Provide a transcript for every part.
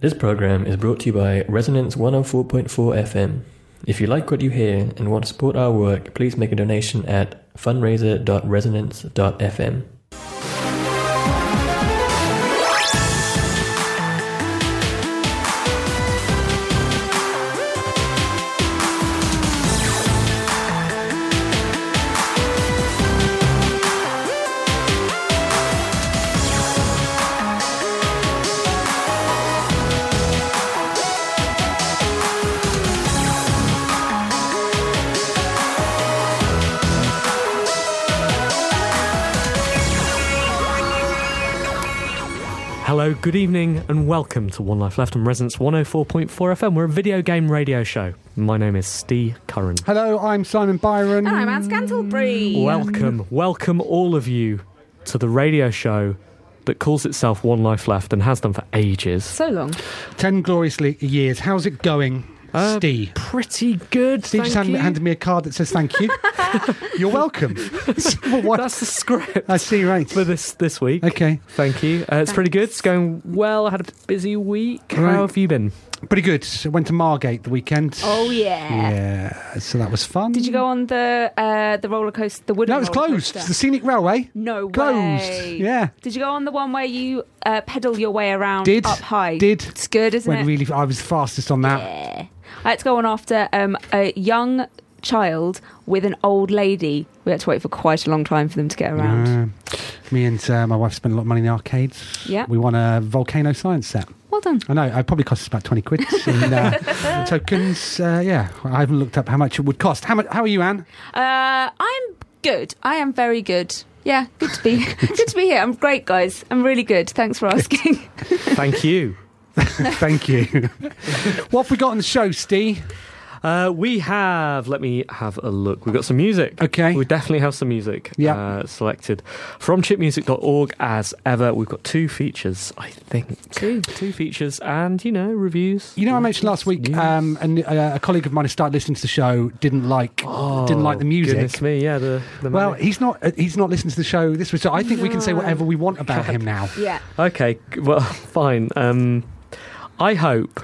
This program is brought to you by Resonance 104.4 FM. If you like what you hear and want to support our work, please make a donation at fundraiser.resonance.fm. Hello, good evening, and welcome to One Life Left on Resonance 104.4 FM. We're a video game radio show. My name is Steve Curran. Hello, I'm Simon Byron. And I'm Anne Scantlebury. Welcome, welcome all of you to the radio show that calls itself One Life Left and has done for ages. So long. Ten gloriously years. How's it going, Uh, Steve? Pretty good. Steve just handed, handed me a card that says thank you. You're welcome. Well, what- That's the script I see, right. for this this week. Okay, Thank you. Uh, it's pretty good. It's going well. I had a busy week. Right. How have you been? Pretty good. Went to Margate the weekend. Oh yeah. Yeah, so that was fun. Did you go on the uh, the roller coaster? The wooden No, it was closed. coaster? The scenic railway. No Closed. way. Yeah. Did you go on the one where you uh, pedal your way around Did. up high? Did. It's good, isn't Went it? really. I was fastest on that. Yeah. I had to go on after um, a young child with an old lady. We had to wait for quite a long time for them to get around. Uh, me and uh, my wife spent a lot of money in the arcades. Yeah. We won a volcano science set. Well done. I know. It probably cost us about twenty quid in uh, tokens. Uh, yeah, I haven't looked up how much it would cost. How much? How are you, Anne? Uh, I'm good. I am very good. Yeah, good to be good to be here. I'm great, guys. I'm really good. Thanks for asking. Thank you. Thank you. what have we got on the show, Steve? Uh, we have. Let me have a look. We've got some music. Okay. We definitely have some music. Yeah. Uh, selected from chipmusic.org as ever. We've got two features, I think. Two. Two features, and you know reviews. You know, I mentioned last week um, and, uh, a colleague of mine who started listening to the show didn't like didn't like the Oh, music. Goodness me, yeah. The, the Well, manic- he's not. Uh, he's not listening to the show. This was. So I think we can say whatever we want about him now. yeah. okay. Well, fine. Um, I hope.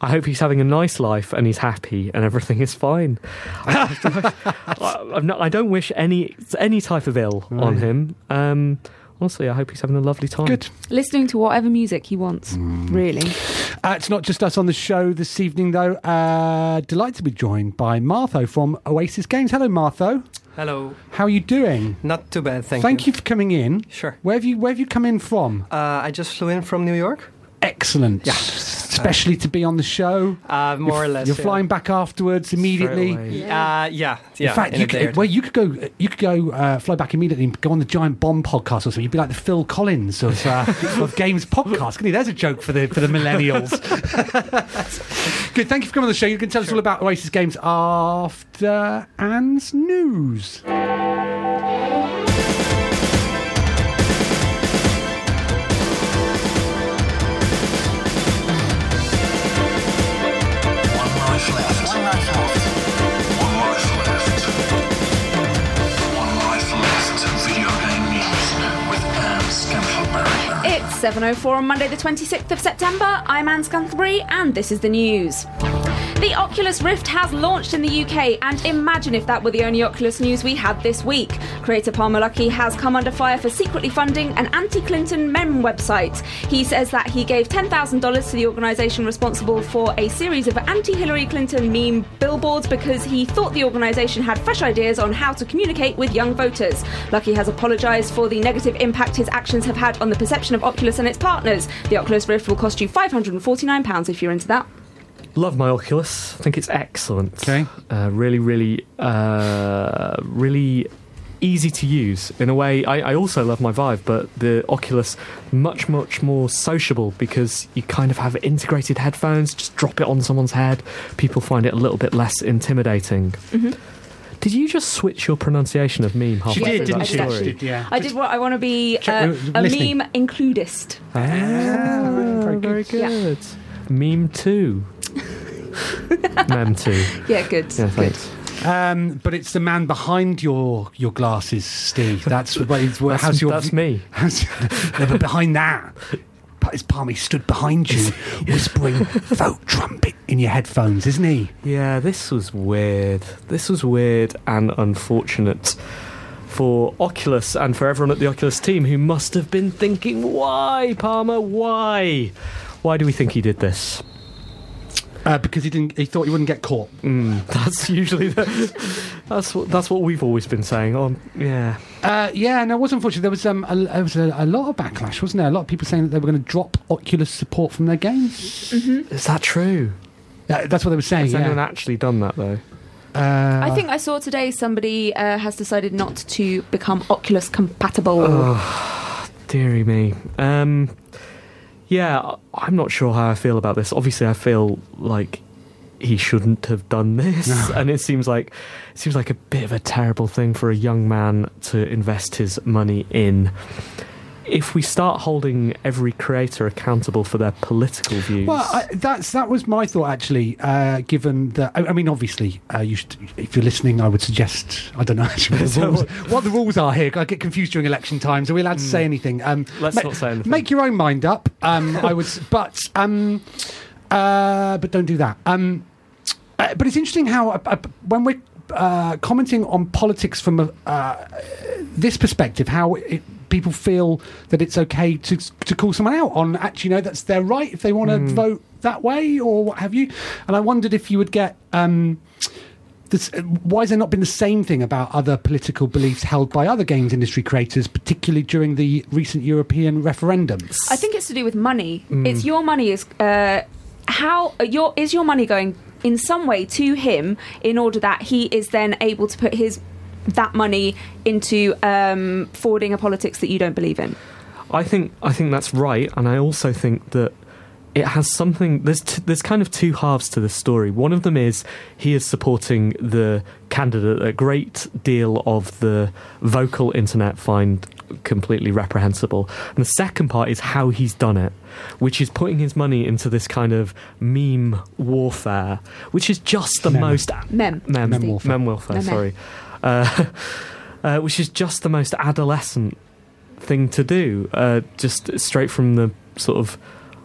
I hope he's having a nice life and he's happy and everything is fine. I, I'm not, I don't wish any any type of ill on him. Um, honestly, I hope he's having a lovely time. Good. Listening to whatever music he wants. Mm. Really. Uh, it's not just us on the show this evening, though. Uh, delighted to be joined by Martho from Oasis Games. Hello, Martho. Hello. How are you doing? Not too bad, thank, you. Thank you for coming in. Sure. Where have you Where have you come in from? Uh, I just flew in from New York. Excellent. Yeah. Especially to be on the show. Uh, more You're- or less. You're yeah. flying back afterwards immediately. away. Uh, yeah, yeah. In fact, in you could, well, you could go. You could go uh, fly back immediately and go on the Giant Bomb podcast or something. You'd be like the Phil Collins of uh, of games podcast. Can you? There's a joke for the for the millennials. Good. Thank you for coming on the show. You can tell us all about Oasis Games after Anne's news. It's 7.04 on Monday the 26th of September. I'm Anne Scantlebury and this is the news. The Oculus Rift has launched in the UK, and imagine if that were the only Oculus news we had this week. Creator Palmer Luckey has come under fire for secretly funding an anti Clinton meme website. He says that he gave $10,000 to the organisation responsible for a series of anti Hillary Clinton meme billboards because he thought the organisation had fresh ideas on how to communicate with young voters. Luckey has apologised for the negative impact his actions have had on the perception of Oculus and its partners. The Oculus Rift will cost you £549 if you're into that. Love my Oculus. I think it's excellent. Okay. Uh, really, really, uh, really easy to use in a way. I, I also love my Vive, but the Oculus much, much more sociable because you kind of have integrated headphones. Just drop it on someone's head. People find it a little bit less intimidating. Did you just switch your pronunciation of meme halfway She through did, that didn't she? did story? actually. Did, yeah. I did what I want to be uh, a listening. meme includist. Ah, very very good. good. Meme two. Mem two. Yeah, good. Yeah, good. thanks. Um, but it's the man behind your your glasses, Steve. That's what. It's, That's, how's your? that's me. How's, yeah, but behind that, his palm, he stood behind you, whispering "vote trumpet" in your headphones, isn't he? Yeah, this was weird. This was weird and unfortunate for Oculus and for everyone at the Oculus team who must have been thinking, why, Palmer? Why? Why do we think he did this? Uh, because he didn't. He thought he wouldn't get caught. Mm, that's usually the, that's what that's what we've always been saying. Oh, yeah. Uh, yeah, no, it was unfortunate. There was um, a, there was a, a lot of backlash, wasn't there? A lot of people saying that they were going to drop Oculus support from their games. Is that true? Uh, that's what they were saying. Has anyone actually done that though? Uh, I think I saw today somebody uh, has decided not to become Oculus compatible. Oh, dearie me. Um, yeah, I'm not sure how I feel about this. Obviously, I feel like he shouldn't have done this, and it seems like it seems like a bit of a terrible thing for a young man to invest his money in. If we start holding every creator accountable for their political views, Well, I, that's that was my thought actually. Uh, given that, I, I mean, obviously, uh, you should, if you're listening, I would suggest. I don't know actually what the rules, what the rules are here. I get confused during election times. Are we allowed to say anything? Um, Hmm. Let's ma- not say anything. Make your own mind up. Um, I would, but um, uh, but don't do that. Um, uh, but it's interesting how uh, uh, when we're uh, commenting on politics from uh, this perspective, how it, people feel that it's okay to to call someone out on actually, you know, that's their right if they want to vote that way or what have you. And I wondered if you would get. Um, this, why has there not been the same thing about other political beliefs held by other games industry creators, particularly during the recent European referendums? I think it's to do with money. Mm. It's your money is uh, how uh, your is your money going in some way to him in order that he is then able to put his that money into um, forwarding a politics that you don't believe in. I think I think that's right, and I also think that it has something. There's t- there's kind of two halves to this story. One of them is he is supporting the candidate a great deal of the vocal internet find completely reprehensible, and the second part is how he's done it, which is putting his money into this kind of meme warfare, which is just the Mem. most Mem. mem, Mem warfare. mem warfare. Mem. Sorry, uh, uh, which is just the most adolescent thing to do, uh, just straight from the sort of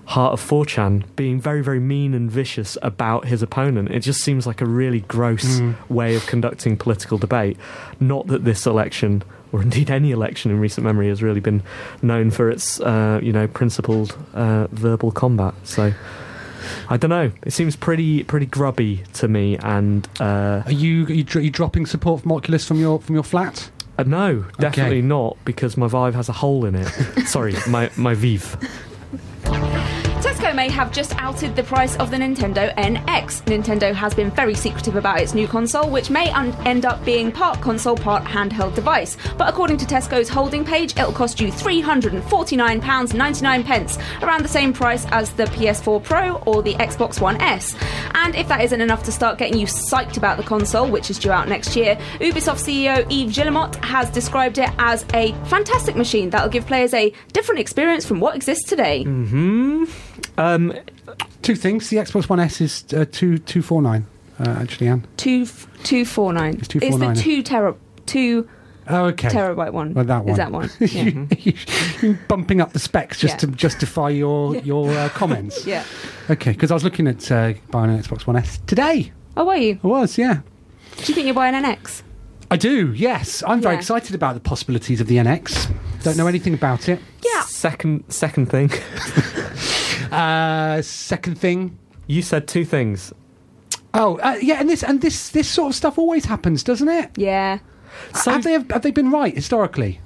heart of 4chan, being very, very mean and vicious about his opponent. It just seems like a really gross way of conducting political debate. Not that this election, or indeed any election in recent memory, has really been known for its, uh, you know, principled uh, verbal combat. So. I don't know. It seems pretty pretty grubby to me, and uh, Are you are you, dr- you dropping support from Oculus from your from your flat? uh, no, definitely not because my Vive has a hole in it. Sorry, my my Vive. May have just outed the price of the Nintendo NX. Nintendo has been very secretive about its new console, which may un- end up being part console, part handheld device. But according to Tesco's holding page, it'll cost you £349.99, around the same price as the PS4 Pro or the Xbox One S. And if that isn't enough to start getting you psyched about the console, which is due out next year, Ubisoft CEO Yves Guillemot has described it as a fantastic machine that'll give players a different experience from what exists today. Mm-hmm. Um, Two things. The Xbox One S is uh, two two four nine. Uh, actually, Anne. two two four nine. It's 249. the two tera two Oh, okay. terabyte one. Well, that one. Is that one? Yeah. You're bumping up the specs just Yeah. to justify your your uh, comments. yeah. Okay, because I was looking at uh, buying an Xbox One S today. Oh, are you? I was, yeah. Do you think you're buying an X? I do. Yes, I'm very Yeah. excited about the possibilities of the NX. Don't know anything about it. Yeah. Second, second thing. Uh, second thing. You said two things. Oh, uh, yeah, and this and this this sort of stuff always happens, doesn't it? Yeah. So- have they have they been right historically?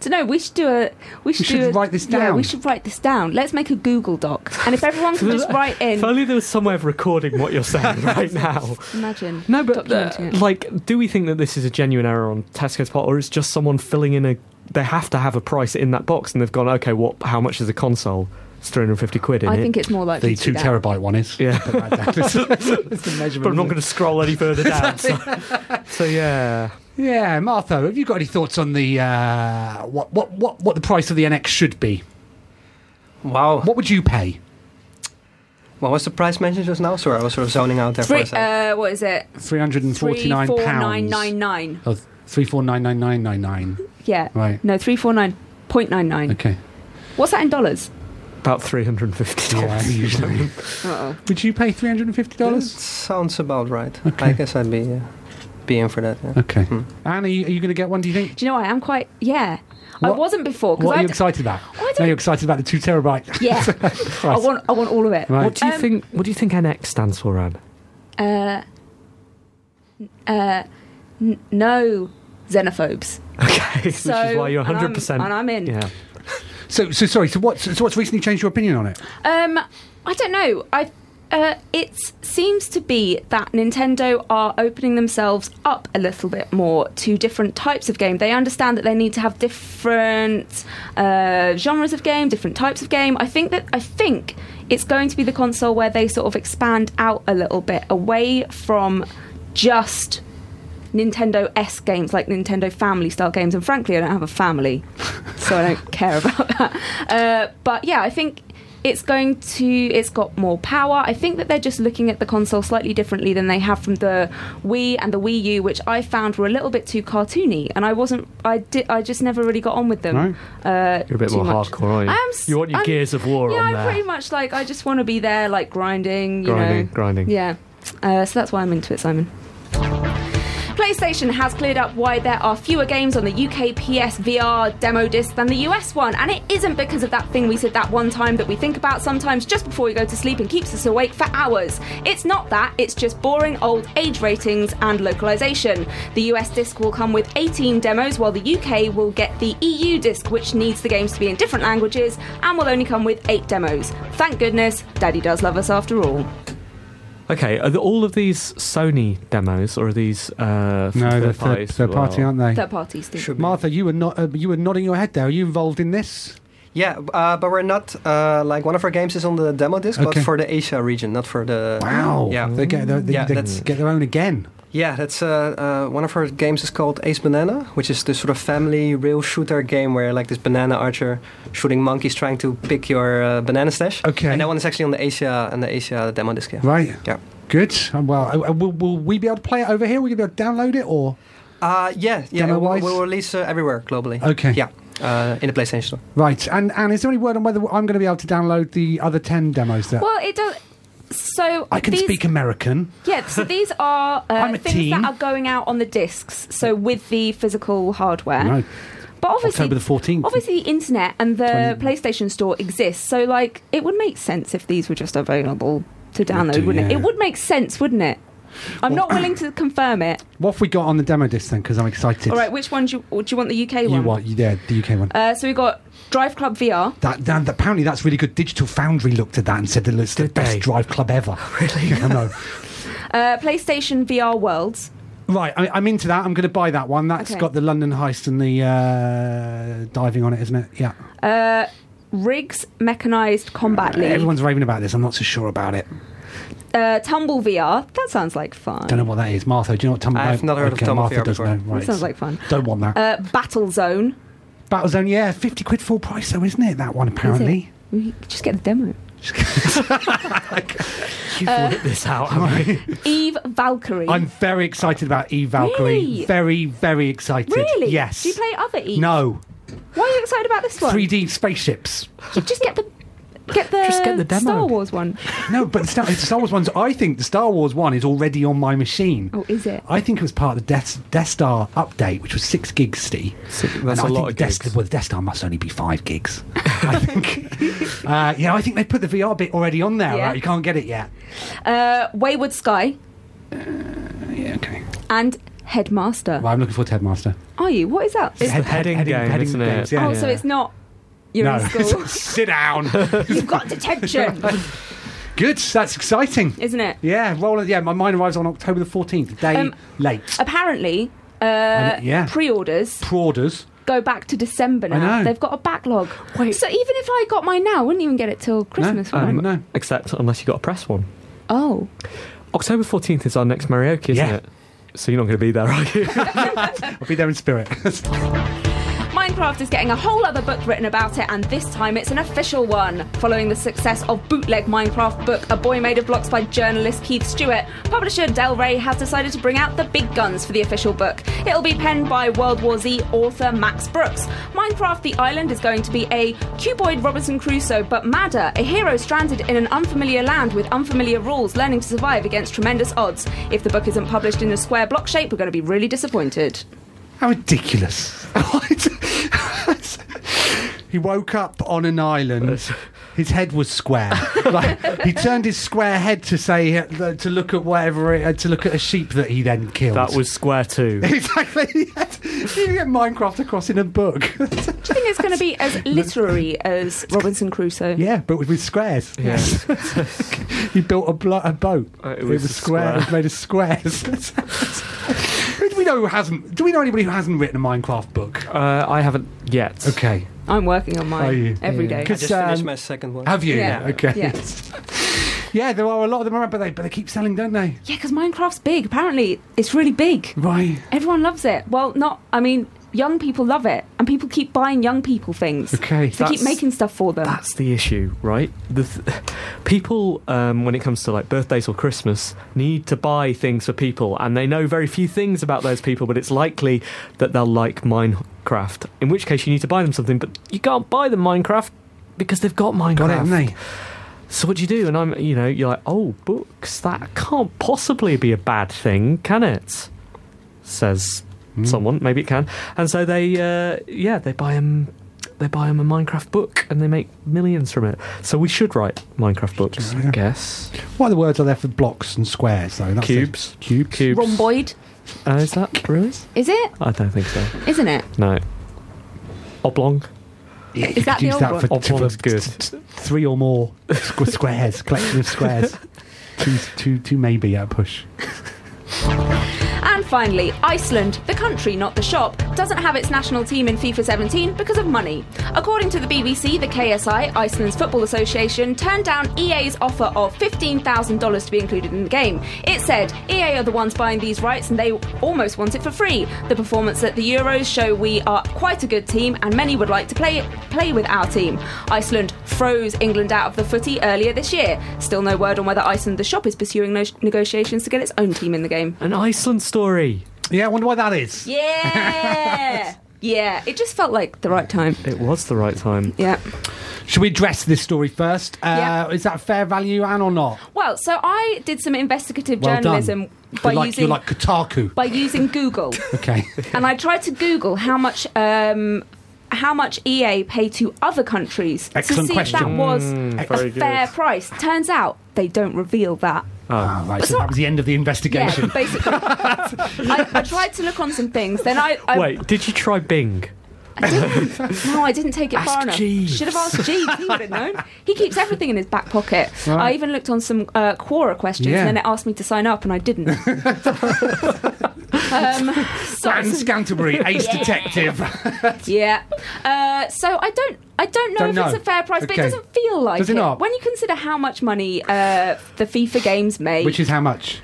So no, we should do a. We should, should do a, write this Yeah, down. we should write this down. Let's make a Google Doc, and if everyone can just write in, If only there was some way of recording what you're saying right now. imagine. No, but uh, documenting it. like, do we think that this is a genuine error on Tesco's part, or is just someone filling in a? They have to have a price in that box, and they've gone, okay, what? How much is a console? It's three hundred fifty quid in I it. think it's more likely The to two be that. terabyte one is. Yeah. Put that. It's- it's the measurement, but I'm not going to scroll any further down. so, so yeah. Yeah, Martha, have you got any thoughts on the uh, what, what what what the price of the NX should be? Wow. What would you pay? What was the price mentioned just now? Sorry, I was sort of zoning out there for a second. uh, what is it? Three hundred and forty nine pounds. nine nine nine. Oh, three four nine nine nine nine nine. Yeah. Right. No, three four nine point nine nine. Okay. What's that in dollars? About three hundred and fifty Yeah, dollars. usually. Uh-oh. Would you pay three hundred and fifty dollars? sounds about right. Okay. I guess I'd be uh, be in for that. Yeah. Okay. Hmm. Anne, are you, you going to get one? Do you think? Do you know what? I am quite. Yeah. I wasn't before because What are you d- excited about? I Now you're excited about the two terabyte. yeah. I want. I want all of it. Right. What do you Um, think? What do you think NX stands for, Anne? Uh. Uh. N- no, xenophobes. Okay, which is why you're and I'm- hundred percent. and I'm in. Yeah. So, so sorry. So what's so what's recently changed your opinion on it? Um, I don't know. I uh, it seems to be that Nintendo are opening themselves up a little bit more to different types of game. They understand that they need to have different uh, genres of game, different types of game. I think that I think it's going to be the console where they sort of expand out a little bit away from just Nintendo S games like Nintendo Family style games. And frankly, I don't have a family, so I don't care about that. Uh, but yeah, I think it's going to. It's got more power. I think that they're just looking at the console slightly differently than they have from the Wii and the Wii U, which I found were a little bit too cartoony, and I wasn't. I did. I just never really got on with them. Right. Uh, You're a bit more much. hardcore, aren't you? I am you want your I'm- Gears of War Yeah, on I'm there. pretty much like I just want to be there, like grinding. You grinding, know. grinding. Yeah. Uh, so that's why I'm into it, Simon. PlayStation has cleared up why there are fewer games on the UK PS VR demo disc than the US one, and it isn't because of that thing we said that one time that we think about sometimes just before we go to sleep and keeps us awake for hours. It's not that, it's just boring old age ratings and localization. The US disc will come with 18 demos, while the UK will get the EU disc, which needs the games to be in different languages and will only come with 8 demos. Thank goodness, Daddy does love us after all. Okay, are the, all of these Sony demos or are these uh, No, third they're third, parties third as party, well? aren't they? Third parties. Should. Martha, you were not. Uh, you were nodding your head there. Are you involved in this? Yeah, uh, but we're not uh, like one of our games is on the demo disc, Okay. but for the Asia region, not for the. Wow. Yeah. They get their, they, Yeah, they get their own again. Yeah, that's uh, uh, one of our games is called Ace Banana, which is this sort of family rail shooter game where like this banana archer shooting monkeys trying to pick your uh, banana stash. Okay. And that one is actually on the Asia and the Asia demo disc. Yeah. Right. Yeah. Good. Um, well, uh, will, will we be able to play it over here? Will you be able to download it or? Uh, yeah, yeah. We'll, Demo-wise? we'll release uh, everywhere globally. Okay. Yeah, uh, in the PlayStation Store. Right. And and is there any word on whether I'm going to be able to download the other ten demos that Well, it does. So I can these, speak American? Yeah, so these are uh, things teen. that are going out on the discs. So with the physical hardware. No. But obviously, October the 14th. obviously, the internet and the 20 PlayStation Store exists. So like, it would make sense if these were just available to download, do, wouldn't it? It would make sense, wouldn't it? I'm not willing to confirm it. What have we got on the demo disc then? Because I'm excited. All right, which one do you, do you want? The UK You one. what? You there? The UK one. Uh, so we got Drive Club VR. That, that, apparently that's really good. Digital Foundry looked at that and said that it's the Did best they? drive club ever. Really? I know. Uh, PlayStation VR Worlds. Right, I, I'm into that. I'm going to buy that one. That's Okay. got the London heist and the uh, diving on it, isn't it? Yeah. Uh, Riggs Mechanized Combat League. Everyone's raving about this. I'm not so sure about it. Uh, Tumble VR. That sounds like fun. Don't know what that is. Martha, do you know what Tumble? I've not heard of Tumble Martha VR does before. know. Right. That sounds like fun. Don't want that. Uh, Battle Zone. Battlezone, yeah, 50 quid full price though, isn't it? That one apparently. We just get the demo. You've worked this out, haven't? Eve Valkyrie. I'm very excited about Eve Valkyrie. Really? Very, very excited. really? Yes. Do you play other Eve? No. Why are you excited about this one? 3D spaceships. Just get the get the, Just get the demo. Star Wars one. No, but the Star, the Star Wars ones. I think the Star Wars one is already on my machine. Oh, is it? I think it was part of the Death, Death Star update, which was six gigs, Steve. Six- And that's I a lot think of the Death, gigs. Well, the Death Star must only be five gigs. I think. uh, yeah, I think they put the VR bit already on there. Yeah. Right? You can't get it yet. Uh, Wayward Sky Yeah, okay. and Headmaster. Well, I'm looking forward to Headmaster. Are you? What is that? It's the heading game, isn't it? games, yeah. oh, so it's not. You're no, in school. sit down. You've got detention, Good. That's exciting. isn't it? Yeah, roll it. Yeah, my mine arrives on October the 14th, day Um, late. Apparently, uh, yeah. pre-orders Pre-orders. go back to December now. know. They've got a backlog. Wait. So even if I got mine now, I wouldn't even get it till Christmas. No, um, no. Except unless you got a press one. Oh, October 14th is our next karaoke, isn't Yeah. it? So you're not going to be there, are you? I'll be there in spirit. Minecraft is getting a whole other book written about it, and this time it's an official one. Following the success of Bootleg Minecraft book A Boy Made of Blocks by journalist Keith Stewart, publisher Del Rey has decided to bring out the big guns for the official book. It'll be penned by World War Z author Max Brooks. Minecraft the Island is going to be a cuboid Robinson Crusoe, but madder, a hero stranded in an unfamiliar land with unfamiliar rules, learning to survive against tremendous odds. If the book isn't published in a square block shape, we're going to be really disappointed. How ridiculous. he woke up on an island. His head was square. Like, he turned his square head to say uh, to look at whatever it, uh, to look at a sheep that he then killed. that was Square 2. exactly. He had- You get Minecraft across in a book. Do you think it's going to be as literary as Robinson Crusoe? yeah, but with, with squares. Yeah. He built a, blo- a boat. Uh, it it was was a square. It was made of squares. Who do we know who hasn't? Do we know anybody who hasn't written a Minecraft book? Uh, I haven't yet. Okay. I'm working on Are you? mine every Yeah. day. I Cause, just finished um, my second one. Have you? Yeah. Okay. Yeah. Yeah, there are a lot of them around, but they but they keep selling, don't they? Yeah, because Minecraft's big. Apparently, it's really big. Right. Everyone loves it. Well, not. I mean, young people love it, and people keep buying young people things. Okay. They keep making stuff for them. That's the issue, right? The th- people, um, when it comes to like birthdays or Christmas, need to buy things for people, and they know very few things about those people. But it's likely that they'll like Minecraft. In which case, you need to buy them something, but you can't buy them Minecraft because they've got Minecraft. Got it, haven't they? So what do you do? And I'm, you know, you're like, oh, books. That can't possibly be a bad thing, can it? Says someone. Maybe it can. And so they, uh, yeah, they buy them. They buy them a Minecraft book, and they make millions from it. So we should write Minecraft books, I guess. What other words are there for blocks and squares, though? That's Cubes. it. Cubes. Cubes. Rhomboid, Uh, is that really? is it? I don't think so. Isn't it? No. Oblong. Yeah, Is that could use the that old for. Oblong for is good. Three or more squ- squares, collection of squares. two, two, two maybe at a push. And finally, Iceland, the country, not the shop, doesn't have its national team in FIFA 17 because of money. According to the BBC, the KSI, Iceland's Football Association, turned down EA's offer of $15,000 to be included in the game. It said, EA are the ones buying these rights and they almost want it for free. The performance at the Euros show we are quite a good team and many would like to play play with our team. Iceland froze England out of the footy earlier this year. Still no word on whether Iceland, the shop, is pursuing no- negotiations to get its own team in the game. An Iceland story. Yeah, I wonder why that is. Yeah. yeah. It just felt like the right time. It was the right time. Yeah. Should we address this story first? Uh, Yeah. Is that fair value, Anne, or not? Well, so I did some investigative Well done. journalism by you're like, using you're like Kotaku. by using Google, Okay. and I tried to Google how much. Um, how much EA pay to other countries Excellent to see question. if that was Mm, a fair good. price. Turns out they don't reveal that. Ah, right. So that was the end of the investigation. Yeah, basically. I, I tried to look on some things. Then I, I Wait, did you try Bing? I didn't. No, I didn't take it far enough. Jeeves. Should have asked Jeeves. He would have known. He keeps everything in his back pocket. Right. I even looked on some uh, Quora questions, Yeah. and then it asked me to sign up, and I didn't. um, so, Anne Scantlebury, ace detective. yeah. Uh, so I don't. I don't know Don't if know. it's a fair price, but it doesn't feel like Does it not? When you consider how much money uh, the FIFA games make, Which is how much?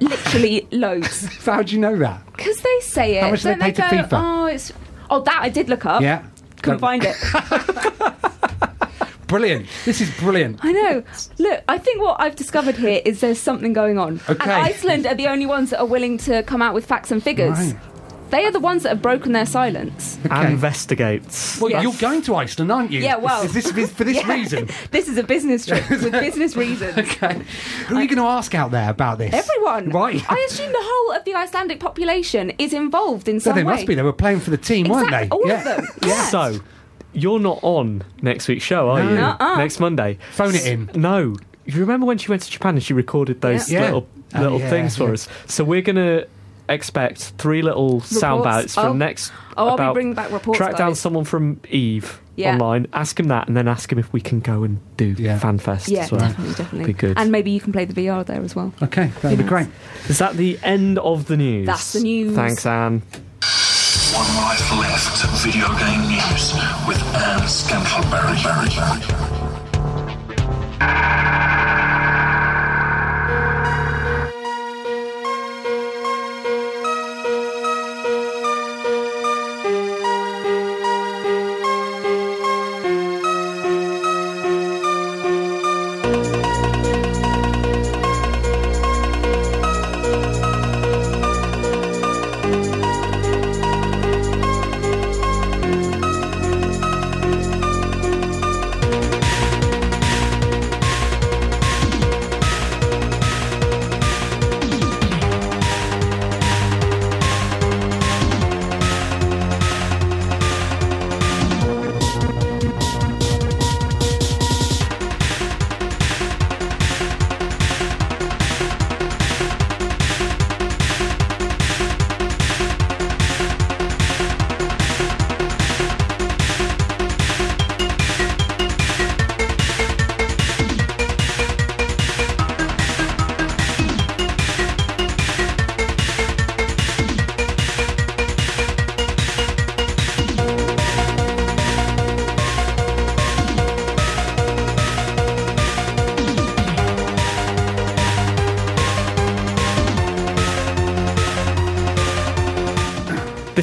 literally loads. So how do you know that? Because they say it. How much do they don't pay to go, FIFA? Oh, it's. Oh, that I did look up. Yeah. Couldn't Go- find it. Brilliant. This is brilliant. I know. Look, I think what I've discovered here is there's something going on. Okay. And Iceland are the only ones that are willing to come out with facts and figures. Right. They are the ones that have broken their silence. Okay. Investigates. Well, Yes. you're going to Iceland, aren't you? Yeah, well- Is this for this Yeah. reason? this is a business trip with business reasons. Okay. Who are you going to ask out there about this? Everyone. Right. I assume the whole of the Icelandic population is involved in So some they way. must be. They were playing for the team, weren't they? All yeah. of them. Yes. So, you're not on next week's show, are No. you? Nuh-uh. Next Monday. Phone it in. No. You remember when she went to Japan and she recorded those Yeah. little Oh, little yeah, things for yeah. us? So we're gonna expect three little sound bites Oh. from next. Oh, I'll be bringing back reports, Track down guys. someone from Eve Yeah. online, ask him that, and then ask him if we can go and do Yeah. FanFest Yeah, as well. definitely, definitely. Be good. And maybe you can play the VR there as well. Okay, that'd be great. Is that the end of the news? That's the news. Thanks, Anne. One life left. Video game news with Anne Scantlebury.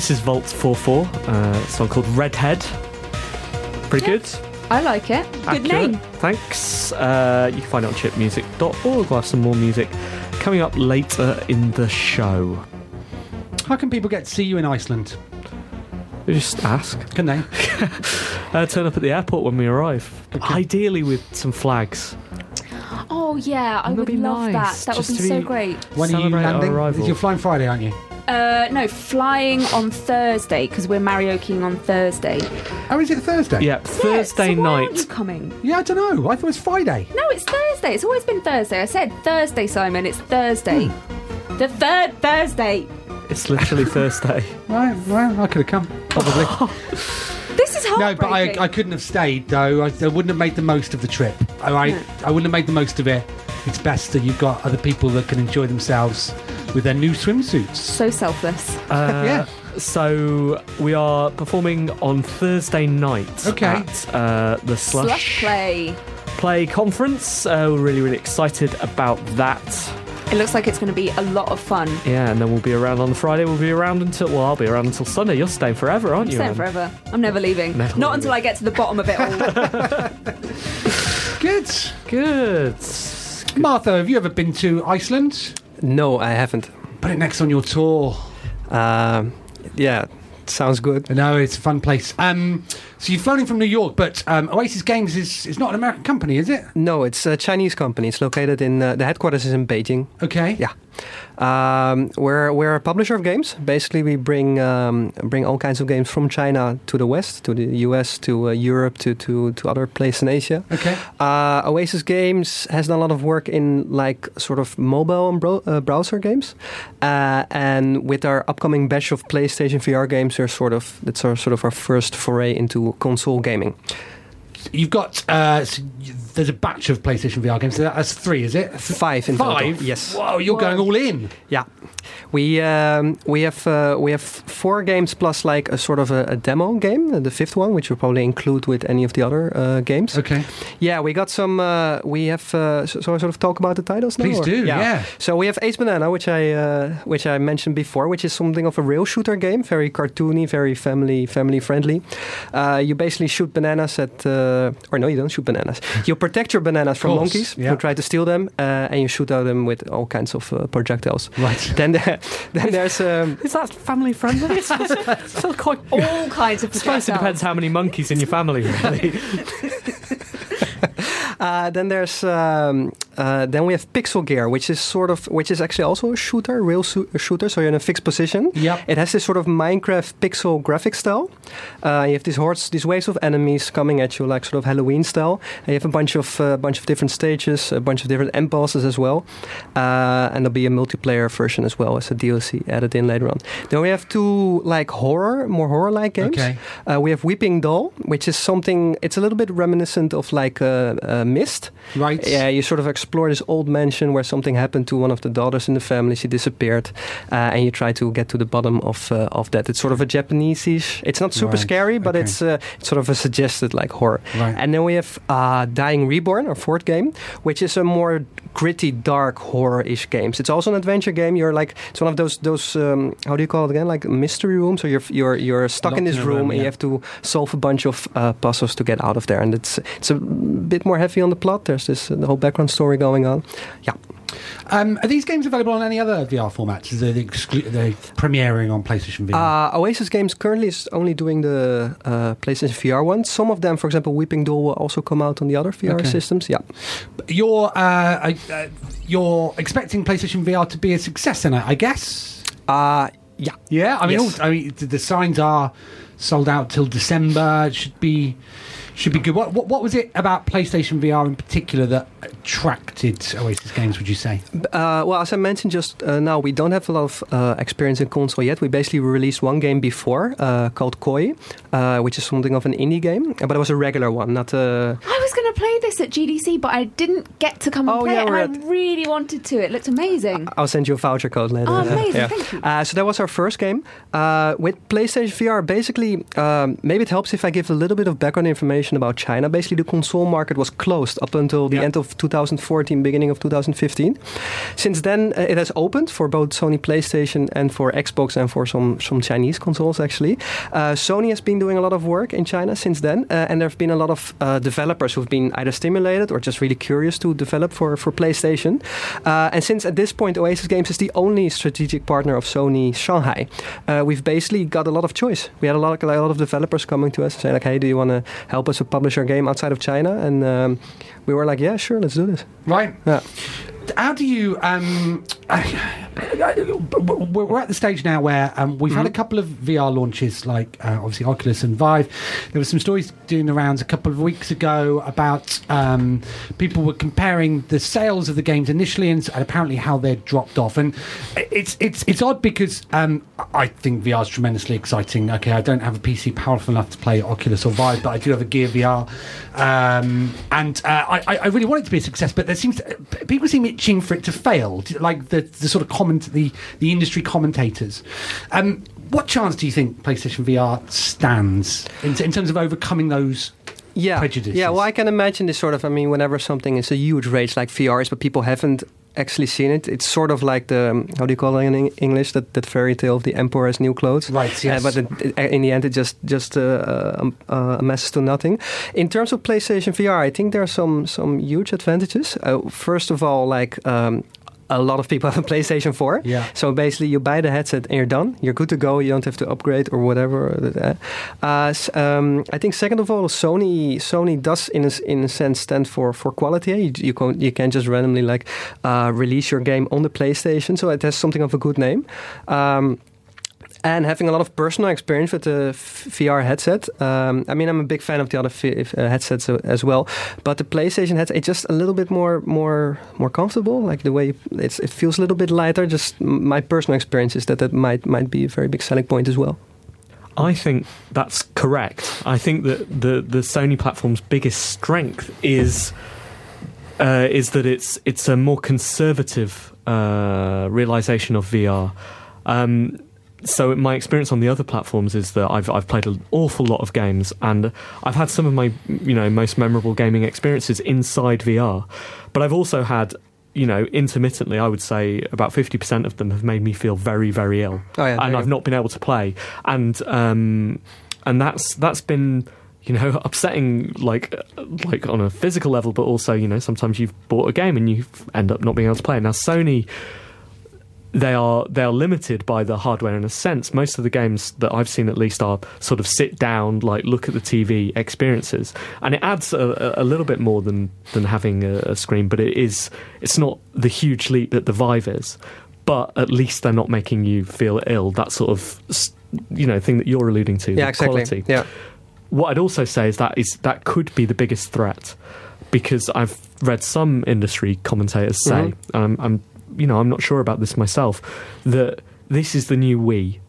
This is Vault 44, uh, a song called Redhead. Pretty Yeah. good. I like it. Good Accurate. name. Thanks. Uh, you can find it on chipmusic.org. We'll have some more music coming up later in the show. How can people get to see you in Iceland? Just ask. Can they? Uh, turn up at the airport when we arrive. Ideally with some flags. Oh yeah, I That'd would be love nice, that. That would just be so great. When are you landing? arrival. You're flying Friday, aren't you? Uh, no, flying on Thursday because we're marioking on Thursday. Oh, is it Thursday? Yeah, Thursday yeah, so why aren't night. you coming? Yeah, I don't know. I thought it was Friday. No, it's Thursday. It's always been Thursday. I said Thursday, Simon. It's Thursday. The third Thursday. It's literally Thursday. Right, well, I could have come, probably. This is no, heartbreaking. but I, I couldn't have stayed, though. I, I wouldn't have made the most of the trip. All right? No. I wouldn't have made the most of it. It's best that you've got other people that can enjoy themselves with their new swimsuits. so selfless. Uh, Yeah. So we are performing on Thursday night Okay. at uh, the Slush, Slush play. Play Conference. Uh, we're really, really excited about that. It looks like it's going to be a lot of fun. Yeah, and then we'll be around on the Friday. We'll be around until well, I'll be around until Sunday. You're staying forever, aren't I'm you? staying Anne? forever. I'm never leaving. Never Not leaving. until I get to the bottom of it all. Good. Good. Martha, have you ever been to Iceland? No, I haven't. Put it next on your tour. Um, yeah, sounds good. No, it's a fun place. Um, so you've flown in from New York, but um, Oasis Games is, is not an American company, is it? No, it's a Chinese company. It's located in uh, the headquarters is in Beijing. Okay. Yeah. Um, we're we're a publisher of games. Basically, we bring um, bring all kinds of games from China to the West, to the US, to uh, Europe, to, to to other places in Asia. Okay. Uh, Oasis Games has done a lot of work in like sort of mobile and bro- uh, browser games, uh, and with our upcoming batch of PlayStation VR games, they're sort of that's our sort of our first foray into console gaming. You've got uh, s- y- there's a batch of PlayStation VR games. That's three, is it? Five in Five. total. Yes. Whoa, you're going all in. Yeah. We um, we have uh, we have four games plus like a sort of a, a demo game, uh, the fifth one, which we'll probably include with any of the other uh, games. Okay. Yeah, we got some. Uh, we have. Uh, so, so I sort of talk about the titles now. Please or- do, yeah. So we have Ace Banana, which I uh, which I mentioned before, which is something of a rail shooter game, very cartoony, very family family friendly. Uh, you basically shoot bananas at, uh, or no, you don't shoot bananas. You protect your bananas from monkeys yeah. who try to steal them, uh, and you shoot at them with all kinds of uh, projectiles. Right. Then there, then there's um, Is that family friendly? It's, it's still quite. All kinds of I suppose it projectiles. depends how many monkeys in your family, really. Uh, then there's um, uh, then we have Pixel Gear, which is sort of which is actually also a shooter, real a shooter. So you're in a fixed position. Yep. It has this sort of Minecraft pixel graphic style. Uh, you have these hordes, these waves of enemies coming at you, like sort of Halloween style. And you have a bunch of uh, bunch of different stages, a bunch of different end bosses as well, uh, and there'll be a multiplayer version as well as a DLC added in later on. Then we have two like horror, more horror-like games. Okay. Uh, we have Weeping Doll, which is something. It's a little bit reminiscent of like uh, Mist. Right. Yeah, you sort of explore this old mansion where something happened to one of the daughters in the family. She disappeared, uh, and you try to get to the bottom of uh, of that. It's sort of a Japanese-ish. It's not super Right, scary, but okay. it's, uh, it's sort of a suggested like horror. Right. And then we have uh, Dying Reborn, our fourth game, which is a more gritty, dark horror-ish games. It's also an adventure game. You're like it's one of those those um, how do you call it again? Like mystery rooms. So you're you're you're stuck in Locked this in a room, room, and you have to solve a bunch of uh, puzzles to get out of there. And it's it's a bit more heavy on the plot. There's this uh, the whole background story going on. Yeah. Um, are these games available on any other VR formats? Is they exclu- they premiering on PlayStation VR? Uh, Oasis Games currently is only doing the uh, PlayStation VR ones. Some of them, for example, Weeping Doll, will also come out on the other VR Okay. systems. Yeah. you're uh, uh, you're expecting PlayStation VR to be a success, then I I guess. Uh, yeah. Yeah, I mean, Yes. I mean, the signs are sold out till December. It should be should be good. What, what what was it about PlayStation VR in particular that attracted Oasis Games? Would you say? Uh, well, as I mentioned just uh, now, we don't have a lot of uh, experience in console yet. We basically released one game before uh, called Koi, uh, which is something of an indie game, but it was a regular one, not a. I was going to play this at GDC, but I didn't get to come and Oh, play yeah, it, and we're I really wanted to. It looked amazing. I'll send you a voucher code later. Oh, amazing, Yeah. thank you. Uh, so that was our first game. Uh, with PlayStation VR, basically, um, maybe it helps if I give a little bit of background information about China. Basically, the console market was closed up until the Yeah. end of 2014, beginning of 2015. Since then, uh, it has opened for both Sony PlayStation and for Xbox and for some, some Chinese consoles, actually. Uh, Sony has been doing a lot of work in China since then, uh, and there have been a lot of uh, developers who've been either stimulated or just really curious to develop for, for PlayStation. Uh, and since at this point, Oasis Games is the only strategic partner of Sony Shanghai, uh, we've basically got a lot of choice. We had a lot, a lot of developers coming to us and saying, like, hey, do you want to help us to publish our game outside of China? And um, we were like, yeah, sure, let's do this. Right. Yeah. How do you? Um, we're at the stage now where um, we've had a couple of VR launches, like uh, obviously Oculus and Vive. There were some stories doing the rounds a couple of weeks ago about um, people were comparing the sales of the games initially and, and apparently how they'd dropped off. And it's it's it's odd because um, I think VR is tremendously exciting. Okay, I don't have a PC powerful enough to play Oculus or Vive, but I do have a Gear VR, um, and uh, I, I I really want it to be a success. But there seems to, people seem itching for it to fail, like the the sort of comment the the industry commentators. Um, what chance do you think PlayStation VR stands in, in terms of overcoming those? yeah. prejudices. Yeah, well, I can imagine this sort of. I mean, whenever something is a huge rage like VR is, but people haven't actually seen it, it's sort of like the um, how do you call it in English? That that fairy tale of the emperor has new clothes. Right, Uh, but it, it- in the end, it just just uh, uh, uh, amasses to nothing. In terms of PlayStation VR, I think there are some some huge advantages. Uh, first of all, like. Um, a lot of people have a PlayStation 4. Yeah. So basically, you buy the headset and you're done. You're good to go. You don't have to upgrade or whatever. Uh, um, I think second of all, Sony Sony does in a, in a sense stand for for quality. You you can you can just randomly like uh, release your game on the PlayStation, so it has something of a good name. Um, and having a lot of personal experience with the VR headset. Um, I mean, I'm a big fan of the other uh, headsets as well, but the PlayStation headset it's just a little bit more more more comfortable. Like the way it's, it feels a little bit lighter. Just my personal experience is that that might might be a very big selling point as well. I think that's correct. I think that the, the Sony platform's biggest strength is uh, is that it's it's a more conservative uh, realization of VR. Um, so my experience on the other platforms is that I've I've played an awful lot of games and I've had some of my you know most memorable gaming experiences inside VR, but I've also had you know intermittently I would say about fifty percent of them have made me feel very very ill, Oh, yeah, and I've not been able to play, and um, and that's that's been you know upsetting like like on a physical level, but also you know sometimes you've bought a game and you end up not being able to play. Now Sony they are they are limited by the hardware in a sense. Most of the games that I've seen, at least, are sort of sit down, like look at the TV experiences, and it adds a, a little bit more than than having a, a screen. But it is it's not the huge leap that the Vive is. But at least they're not making you feel ill. That sort of you know thing that you're alluding to. Yeah, the exactly. Quality. Yeah. What I'd also say is that is that could be the biggest threat because I've read some industry commentators say, Mm-hmm. and I'm, I'm you know I'm not sure about this myself, that this is the new Wii,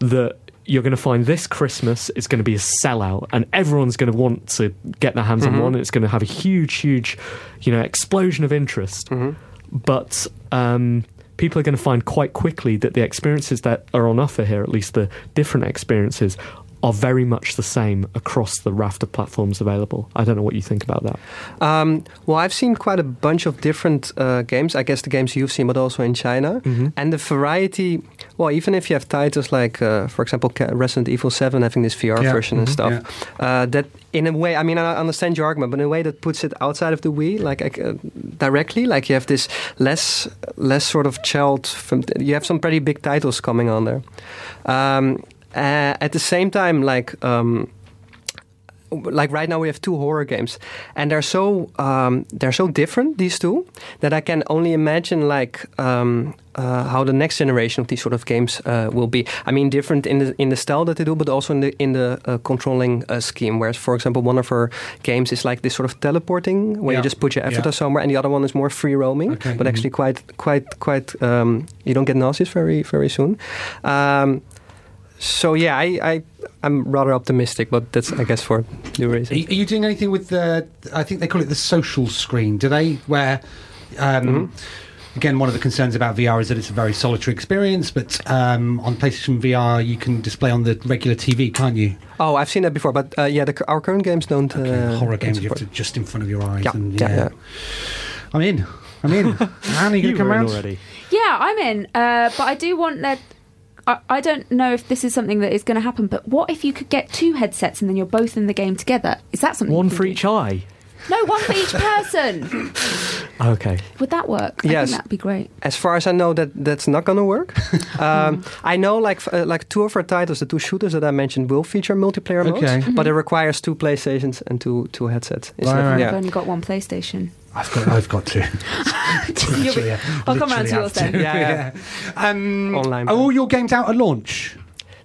that you're going to find this Christmas is going to be a sellout, and everyone's going to want to get their hands Mm-hmm. on one. And it's going to have a huge, huge, you know, explosion of interest. Mm-hmm. But um, people are going to find quite quickly that the experiences that are on offer here, at least the different experiences, are very much the same across the raft of platforms available. I don't know what you think about that. Um, well, I've seen quite a bunch of different uh, games. I guess the games you've seen, but also in China. Mm-hmm. And the variety. Well, even if you have titles like, uh, for example, Resident Evil Seven having this VR Yeah, version and mhm, stuff, uh, that in a way, I mean, I understand your argument, but in a way that puts it outside of the Wii, like uh, directly. Like you have this less, less sort of child. From you have some pretty big titles coming on there. Um, uh, at the same time, like. Um, like right now we have two horror games and they're so um, they're so different these two that I can only imagine like um, uh, how the next generation of these sort of games uh, will be. I mean, different in the in the style that they do, but also in the in the uh, controlling uh, scheme. Whereas, for example, one of our games is like this sort of teleporting, where Yeah. you just put your avatar Yeah. somewhere, and the other one is more free roaming, Okay. but actually quite quite quite. Um, you don't get nauseous very very soon. So yeah, I, I I'm rather optimistic, but that's I guess for new Are reasons. you, are you doing anything with the? I think they call it the social screen. Do they? Where, um, Mm-hmm. again, one of the concerns about VR is that it's a very solitary experience. But um, on PlayStation VR, you can display on the regular TV, can't you? Oh, I've seen that before, but uh, yeah, the, our current games don't. Okay, uh, horror games you have to just in front of your eyes. Yeah, and, yeah, yeah. I'm in. I'm in. Anne, are you You come were round? already. Yeah, I'm in. Uh, but I do want that. I, I don't know if this is something that is going to happen, but what if you could get two headsets and then you're both in the game together? Is that something? One you for do? each eye. No, one for each person. Okay. Would that work? I Yes. think that'd be great. As far as I know, that that's not going to work. um, I know, like uh, like two of our titles, the two shooters that I mentioned, will feature multiplayer modes, Okay. but it requires two PlayStations and two two headsets. instead of- Right, right. yeah. I've only got one PlayStation. I've got. I've got to. You'll be- I'll come round to yours then. Yeah, yeah. Um, Online. Are all your games out at launch?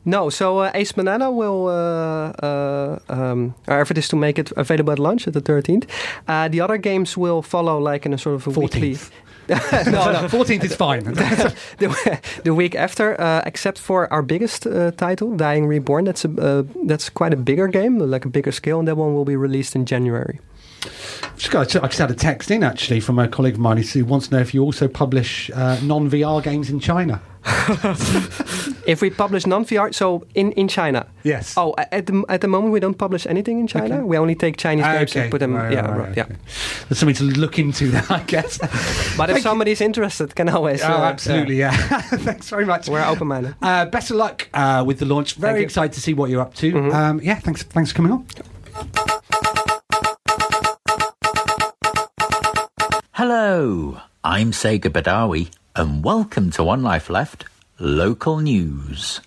No, so uh, Ace Banana will. Uh, uh, um, our effort is to make it available at launch at the 13th. Uh, the other games will follow, like in a sort of a weekly. 14th. no, no, Fourteenth is fine. the, the week after, uh, except for our biggest uh, title, Dying Reborn. That's a uh, that's quite a bigger game, like a bigger scale, and that one will be released in January. Just got, I just had a text in actually from a colleague of mine who wants to know if you also publish uh, non VR games in China. If we publish non-VR, so in, in China. Yes. Oh, at the, at the moment we don't publish anything in China. Okay. We only take Chinese Ah, games okay. and put them. Right, yeah, right, right, yeah. okay. There's something to look into there, I guess. But if somebody's interested, can always. oh, uh, absolutely, yeah. Thanks very much. We're open-minded. Uh, best of luck uh, with the launch. Very excited to see what you're up to. Mhm. Um, yeah, thanks. Thanks for coming on. Hello, I'm Sega Badawi, and welcome to One Life Left Local News.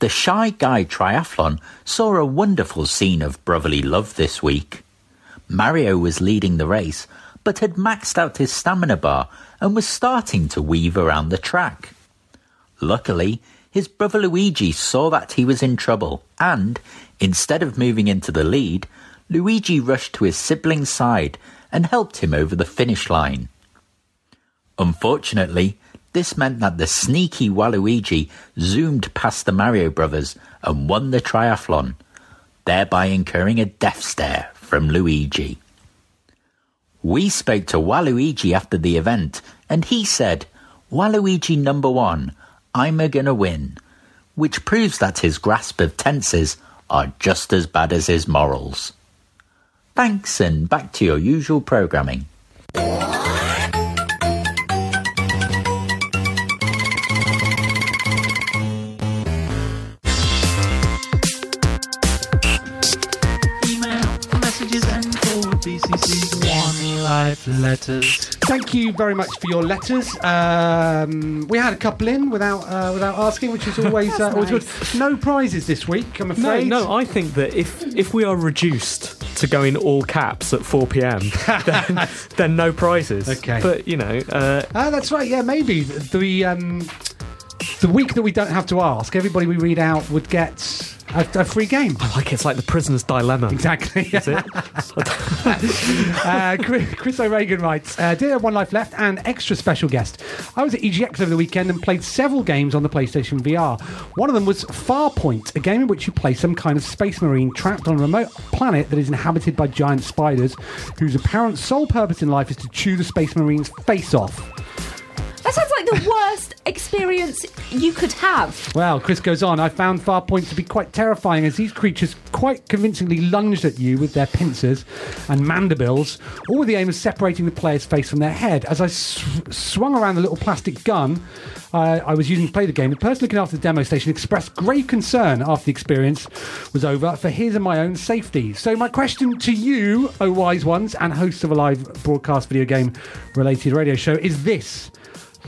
The Shy Guy Triathlon saw a wonderful scene of brotherly love this week. Mario was leading the race, but had maxed out his stamina bar and was starting to weave around the track. Luckily, his brother Luigi saw that he was in trouble, and instead of moving into the lead, Luigi rushed to his sibling's side and helped him over the finish line. Unfortunately, this meant that the sneaky Waluigi zoomed past the Mario brothers and won the triathlon, thereby incurring a death stare from Luigi. We spoke to Waluigi after the event, and he said, Waluigi number one, I'm a gonna win. Which proves that his grasp of tenses are just as bad as his morals. Thanks, and back to your usual programming. Life letters. Thank you very much for your letters. Um, we had a couple in without uh, without asking, which is always uh, always good. No prizes this week, I'm No, afraid. no, I think that if if we are reduced to go in all caps at 4 p.m., then, then no prizes. Okay. But, you know, uh, Ah, that's right. Yeah, maybe the um, the week that we don't have to ask, everybody we read out would get a, a free game. I like it's like the prisoner's dilemma. Exactly. Is it? uh, Chris, Chris O'Regan writes, uh, Dear One Life Left and extra special guest. I was at EGX over the weekend and played several games on the PlayStation VR. One of them was Farpoint, a game in which you play some kind of space marine trapped on a remote planet that is inhabited by giant spiders, whose apparent sole purpose in life is to chew the space marine's face off. That sounds like the worst experience you could have. Well, Chris goes on. I found Farpoint to be quite terrifying as these creatures quite convincingly lunged at you with their pincers and mandibles, all with the aim of separating the player's face from their head. As I sw- swung around the little plastic gun uh, I was using to play the game, the person looking after the demo station expressed grave concern after the experience was over for his and my own safety. So, my question to you, oh wise ones, and hosts of a live broadcast video game related radio show, is this.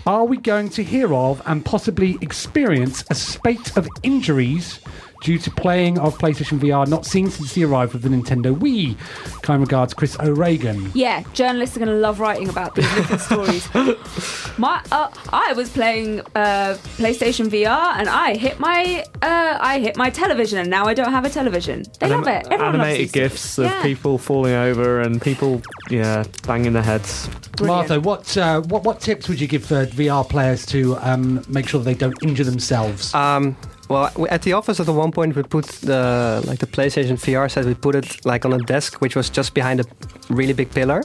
Are we going to hear of and possibly experience a spate of injuries due to playing of PlayStation VR not seen since the arrival of the Nintendo Wii? Kind regards, Chris O'Regan. Yeah, journalists are going to love writing about these little stories. My, uh, I was playing uh, PlayStation VR and I hit my uh, I hit my television and now I don't have a television. They anim- love it. Everyone animated these gifs of Yeah. people falling over and people, yeah, banging their heads. Brilliant. Martha, what, uh, what what tips would you give for VR players to um, make sure they don't injure themselves? Um, well, at the office at the one point we put the like the PlayStation VR set. We put it like on a desk which was just behind a really big pillar,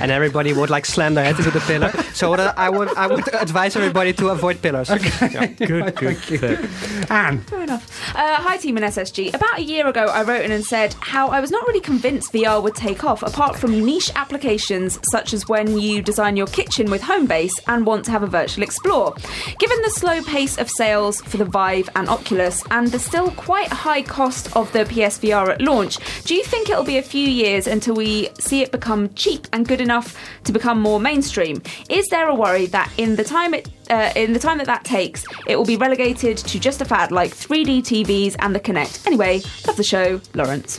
and everybody would like slam their head into the pillar. So what I would I would advise everybody to avoid pillars. Okay, Good, good tip. Anne, Fair enough. Uh, hi, team in SSG. About a year ago, I wrote in and said how I was not really convinced VR would take off, apart from niche applications such as when you design your kitchen with Homebase and want to have a virtual explore. Given the slow pace of sales for the Vive and Oculus and the still quite high cost of the PSVR at launch, do you think it'll be a few years until we see it become cheap and good enough to become more mainstream? Is there a worry that in the time it uh, in the time that that takes, it will be relegated to just a fad like 3D TVs and the Kinect. Anyway, love the show, Lawrence.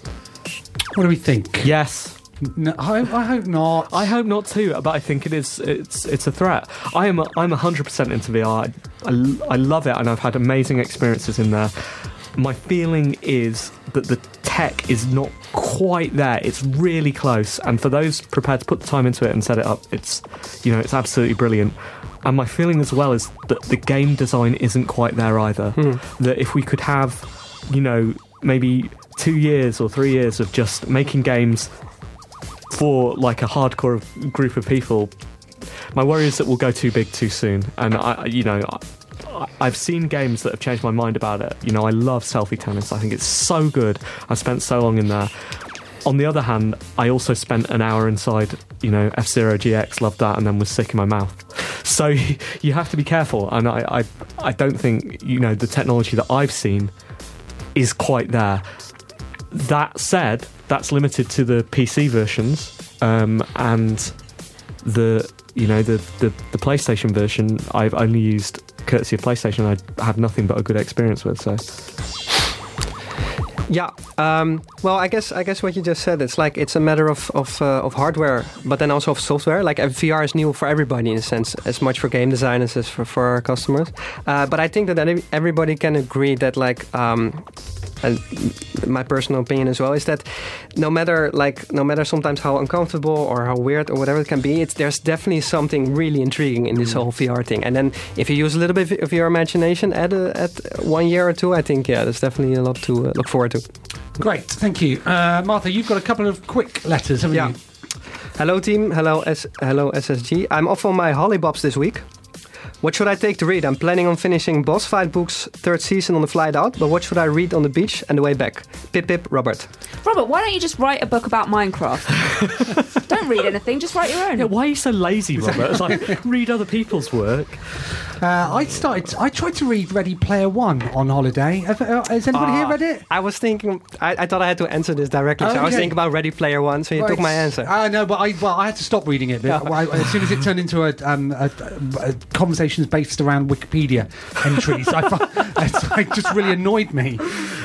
what do we think? Yes. No, I, I hope not. I hope not too, but I think it is. It's it's a threat. I am I'm hundred percent into VR. I, I love it, and I've had amazing experiences in there. My feeling is that the tech is not quite there. It's really close, and for those prepared to put the time into it and set it up, it's you know it's absolutely brilliant. And my feeling as well is that the game design isn't quite there either. Hmm. That if we could have, you know, maybe two years or three years of just making games for like a hardcore group of people. My worry is that we'll go too big too soon, and I, you know, I, I've seen games that have changed my mind about it. You know, I love selfie tennis. I think it's so good. I spent so long in there. On the other hand, I also spent an hour inside, you know, F Zero GX, loved that, and then was sick in my mouth. So you have to be careful, and I, I, I don't think you know the technology that I've seen is quite there. That said, that's limited to the PC versions, um, and the you know the, the the PlayStation version. I've only used courtesy of PlayStation. I had nothing but a good experience with. So Yeah. Um, well, I guess I guess what you just said. It's like it's a matter of of, uh, of hardware, but then also of software. Like uh, VR is new for everybody in a sense, as much for game designers as for, for our customers. Uh, but I think that everybody can agree that like. Um, and my personal opinion as well is that no matter like no matter sometimes how uncomfortable or how weird or whatever it can be, it's there's definitely something really intriguing in this whole VR thing. And then if you use a little bit of your imagination at a, at one year or two, I think yeah, there's definitely a lot to uh, look forward to. Great, thank you. Uh, Martha, you've got a couple of quick letters, haven't Yeah. you? Hello, team. Hello, S- hello, SSG. I'm off on my hollybobs this week. What should I take to read? I'm planning on finishing Boss Fight Book's third season on the flight out, but what should I read on the beach and the way back? Pip Pip, Robert. Robert, why don't you just write a book about Minecraft? don't read anything, just write your own. Yeah, why are you so lazy, Robert? It's like read other people's work. Uh, I started. I tried to read Ready Player One on holiday. Have, uh, has anybody here Ah, read it? I was thinking, I, I thought I had to answer this directly, so I was thinking about Ready Player One, so you took my answer. Uh, no, but I well, I had to stop reading it. But I, as soon as it turned into a, um, a, a conversations based around Wikipedia entries, I, fi- it's like just really annoyed me.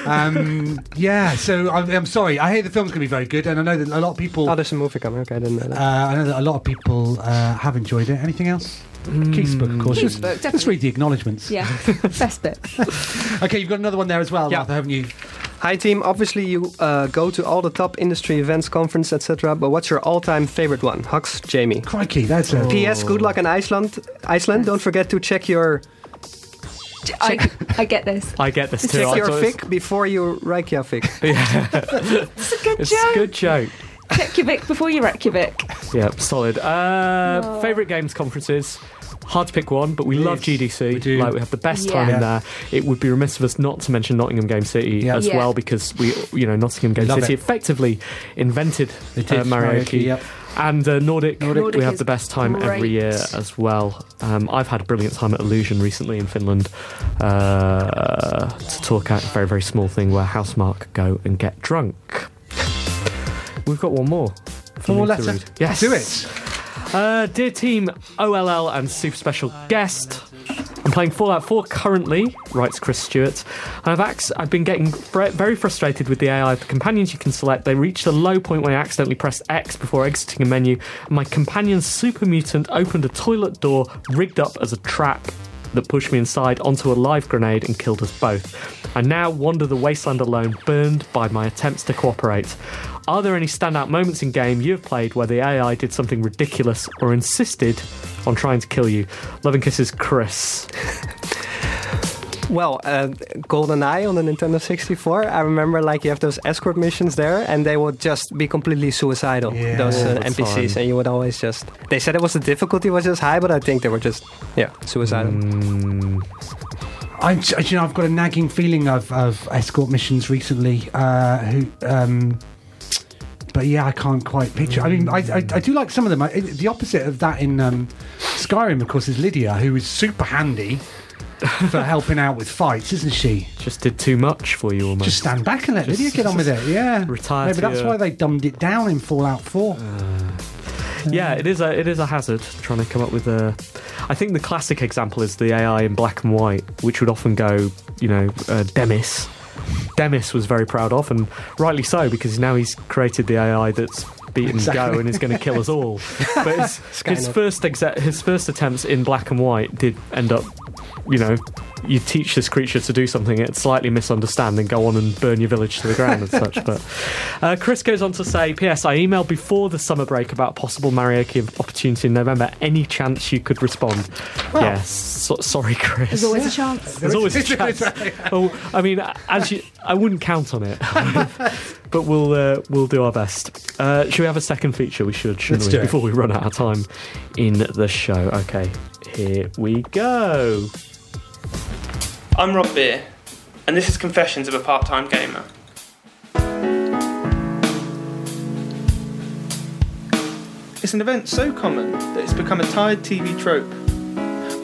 Um, yeah, so I'm, I'm sorry. I hear the film's going to be very good, and I know that a lot of people. Oh, there's a movie coming. Okay, I didn't know that. Uh, I know that a lot of people uh, have enjoyed it. Anything else? Keith's book, of course. Keith's Just, book, just definitely. read the acknowledgements. Yeah, best bit. Okay, you've got another one there as well, Yeah. Arthur, haven't you? Hi, team. Obviously, you uh, go to all the top industry events, conference, etc. But what's your all-time favorite one? Hux, Jamie. Crikey, that's a. P.S. Good luck in Iceland. Iceland. Don't forget to check your I, I get this. I get this too. check I your thought it was- fic before you Reykjavik. It's a good It's joke. a good joke. Check your Vic before you wreck your Vic. Yeah, solid. Uh, Favorite games conferences. Hard to pick one, but we love GDC. We do. Like we have the best Yeah. time in there. It would be remiss of us not to mention Nottingham Game City Yeah. as Yeah. well because we, you know, Nottingham Game Love City it. effectively invented They did, uh, karaoke. yep. And uh, Nordic, Nordic we have the best time every year as well. Um, I've had a brilliant time at Illusion recently in Finland uh, to talk at a very, very small thing where Housemarque go and get drunk. We've got one more. for One more letter. Yes. Do it. Uh, dear team, OLL and super special guest. I'm playing Fallout 4 currently, writes Chris Stewart. I've, I've been getting fr- very frustrated with the AI of the companions you can select. They reached a low point when I accidentally pressed X before exiting a menu, and my companion's super mutant opened a toilet door rigged up as a trap that pushed me inside onto a live grenade and killed us both. I now wander the wasteland alone, burned by my attempts to cooperate. Are there any standout moments in game you have played where the AI did something ridiculous or insisted on trying to kill you? Love and kisses, Chris. Well, uh, GoldenEye on the Nintendo 64. I remember, like, you have those escort missions there, and they would just be completely suicidal. Yeah. those uh, NPCs, time. and you would always just. They said it was the difficulty was just high, but I think they were just, yeah, suicidal. Mm, I, you know, I've got a nagging feeling of, of escort missions recently. Uh, who, um, but yeah, I can't quite picture. I mean, I, I, I do like some of them. I, the opposite of that in um, Skyrim, of course, is Lydia, who is super handy for helping out with fights, isn't she? just did too much for you almost. Just stand back and let Lydia get on with it. Yeah, Retire Maybe that's your- why they dumbed it down in Fallout Four. Yeah, it is a it is a hazard trying to come up with a. I think the classic example is the AI in black and white, which would often go, you know, uh, Demis. Demis was very proud of, and rightly so, because now he's created the AI that's beaten Exactly. Go and is going to kill us all. But his, his first exa- his first attempts in black and white did end up, you know, you teach this creature to do something, it slightly misunderstand, and go on and burn your village to the ground and such. But uh, Chris goes on to say, P.S. I emailed before the summer break about possible karaoke opportunity in November. Any chance you could respond? Yes. So, sorry, Chris. There's always a chance. There's always a chance. oh, I mean, as you, I wouldn't count on it, but we'll uh, we'll do our best. Uh, should we have a second feature? We should, shouldn't Let's we? do it. Before we run out of time in the show. Okay, here we go. I'm Rob Beer, and this is Confessions of a Part Time Gamer. It's an event so common that it's become a tired TV trope.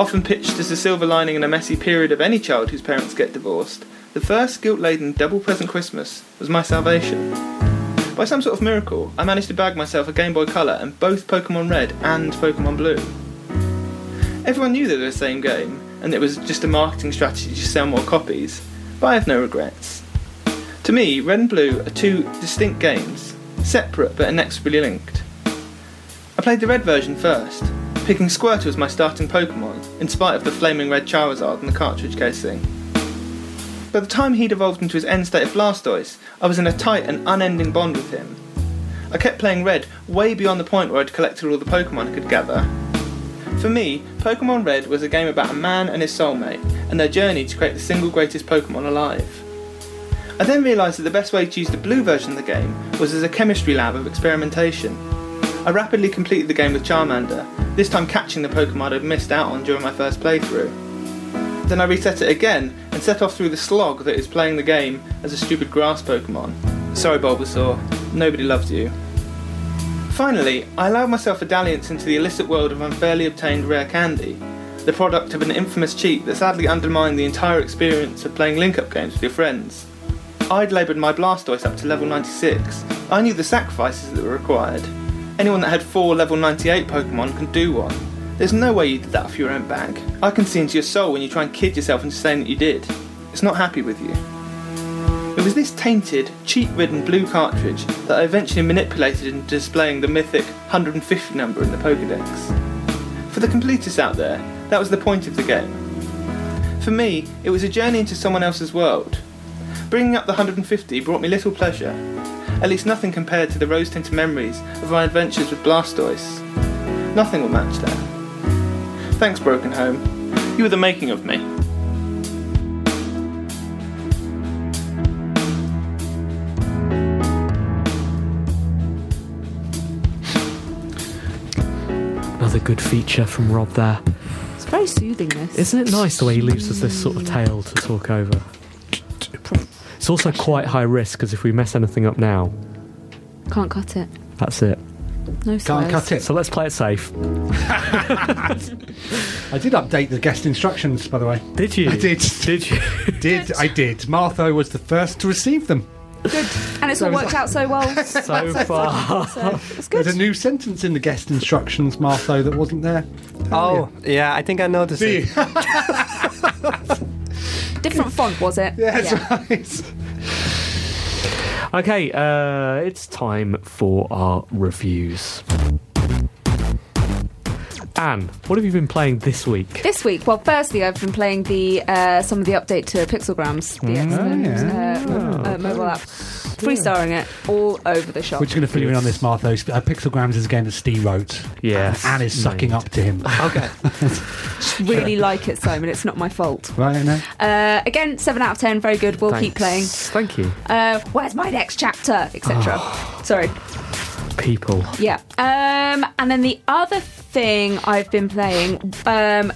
Often pitched as the silver lining in a messy period of any child whose parents get divorced, the first guilt laden double present Christmas was my salvation. By some sort of miracle, I managed to bag myself a Game Boy Color and both Pokemon Red and Pokemon Blue. Everyone knew they were the same game, and it was just a marketing strategy to sell more copies, but I have no regrets. To me, Red and Blue are two distinct games, separate but inexorably linked. I played the red version first, picking Squirtle as my starting Pokemon, in spite of the flaming red Charizard and the cartridge casing. By the time he'd evolved into his end state of Blastoise, I was in a tight and unending bond with him. I kept playing Red way beyond the point where I'd collected all the Pokemon I could gather. For me, Pokemon Red was a game about a man and his soulmate, and their journey to create the single greatest Pokemon alive. I then realised that the best way to use the blue version of the game was as a chemistry lab of experimentation. I rapidly completed the game with Charmander, this time catching the Pokemon I'd missed out on during my first playthrough. Then I reset it again and set off through the slog that is playing the game as a stupid grass Pokemon. Sorry, Bulbasaur, nobody loves you. Finally, I allowed myself a dalliance into the illicit world of unfairly obtained rare candy, the product of an infamous cheat that sadly undermined the entire experience of playing link up games with your friends. I'd laboured my Blastoise up to level 96. I knew the sacrifices that were required. Anyone that had four level 98 Pokemon can do one. There's no way you did that for your own bag. I can see into your soul when you try and kid yourself into saying that you did. It's not happy with you. It was this tainted, cheat ridden blue cartridge that I eventually manipulated into displaying the mythic 150 number in the Pokedex. For the completists out there, that was the point of the game. For me, it was a journey into someone else's world. Bringing up the 150 brought me little pleasure, at least nothing compared to the rose tinted memories of my adventures with Blastoise. Nothing will match that. Thanks, Broken Home. You were the making of me. Good feature from Rob there. It's very soothing, this. Isn't it nice the way he leaves us this sort of tale to talk over? It's also quite high risk because if we mess anything up now, Can't cut it. that's it. No Can't cut it. So let's play it safe. I did update the guest instructions, by the way. Did you? I did. Did you? Did I did? Martha was the first to receive them. Good. And it's all worked out so well. so far. So it's good. There's a new sentence in the guest instructions, Martha, that wasn't there. Oh, yeah, I think I noticed See? it. Different font, was it? Yeah, that's right. Okay, uh, it's time for our reviews. Anne, what have you been playing this week? This week, well, firstly, I've been playing the uh, some of the update to Pixelgrams, the excellent yeah. uh, mo- uh, mobile app. Three starring it all over the shop. We're just going to fill you in on this, Martha. Uh, Pixelgrams is a game that Steve wrote. Yes, Anne is sucking mate. up to him. Okay. really like it, Simon. It's not my fault. Right, no? Uh, again, seven out of ten. Very good. We'll keep playing. Thank you, Uh, where's my next chapter, etc. Sorry. People. Yeah. Um, and then the other thing I've been playing um,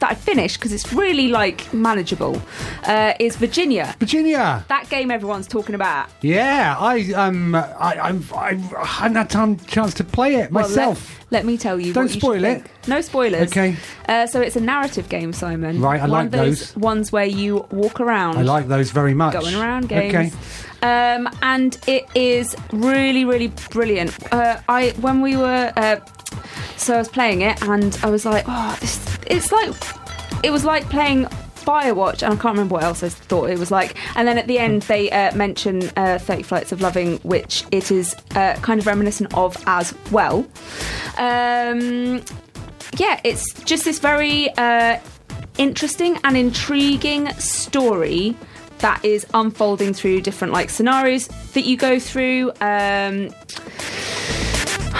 that I finished because it's really like manageable uh, is Virginia. Virginia. That game everyone's talking about. Yeah, I um, I, I'm, I hadn't had time chance to play it Well, myself. Let, let me tell you. Don't you spoil should it. think. No spoilers. Okay. Uh, so it's a narrative game, Simon. Right, I One like of those, those. ones where you walk around. I like those very much. going around games. Okay. Um, and it is really, really brilliant. Uh, I when we were uh, so I was playing it, and I was like, oh, this. It's like it was like playing. Firewatch, and I can't remember what else I thought it was like. And then at the end, they uh, mention uh, 30 Flights of Loving, which it is uh, kind of reminiscent of as well. Um, yeah, it's just this very uh, interesting and intriguing story that is unfolding through different like scenarios that you go through. Um,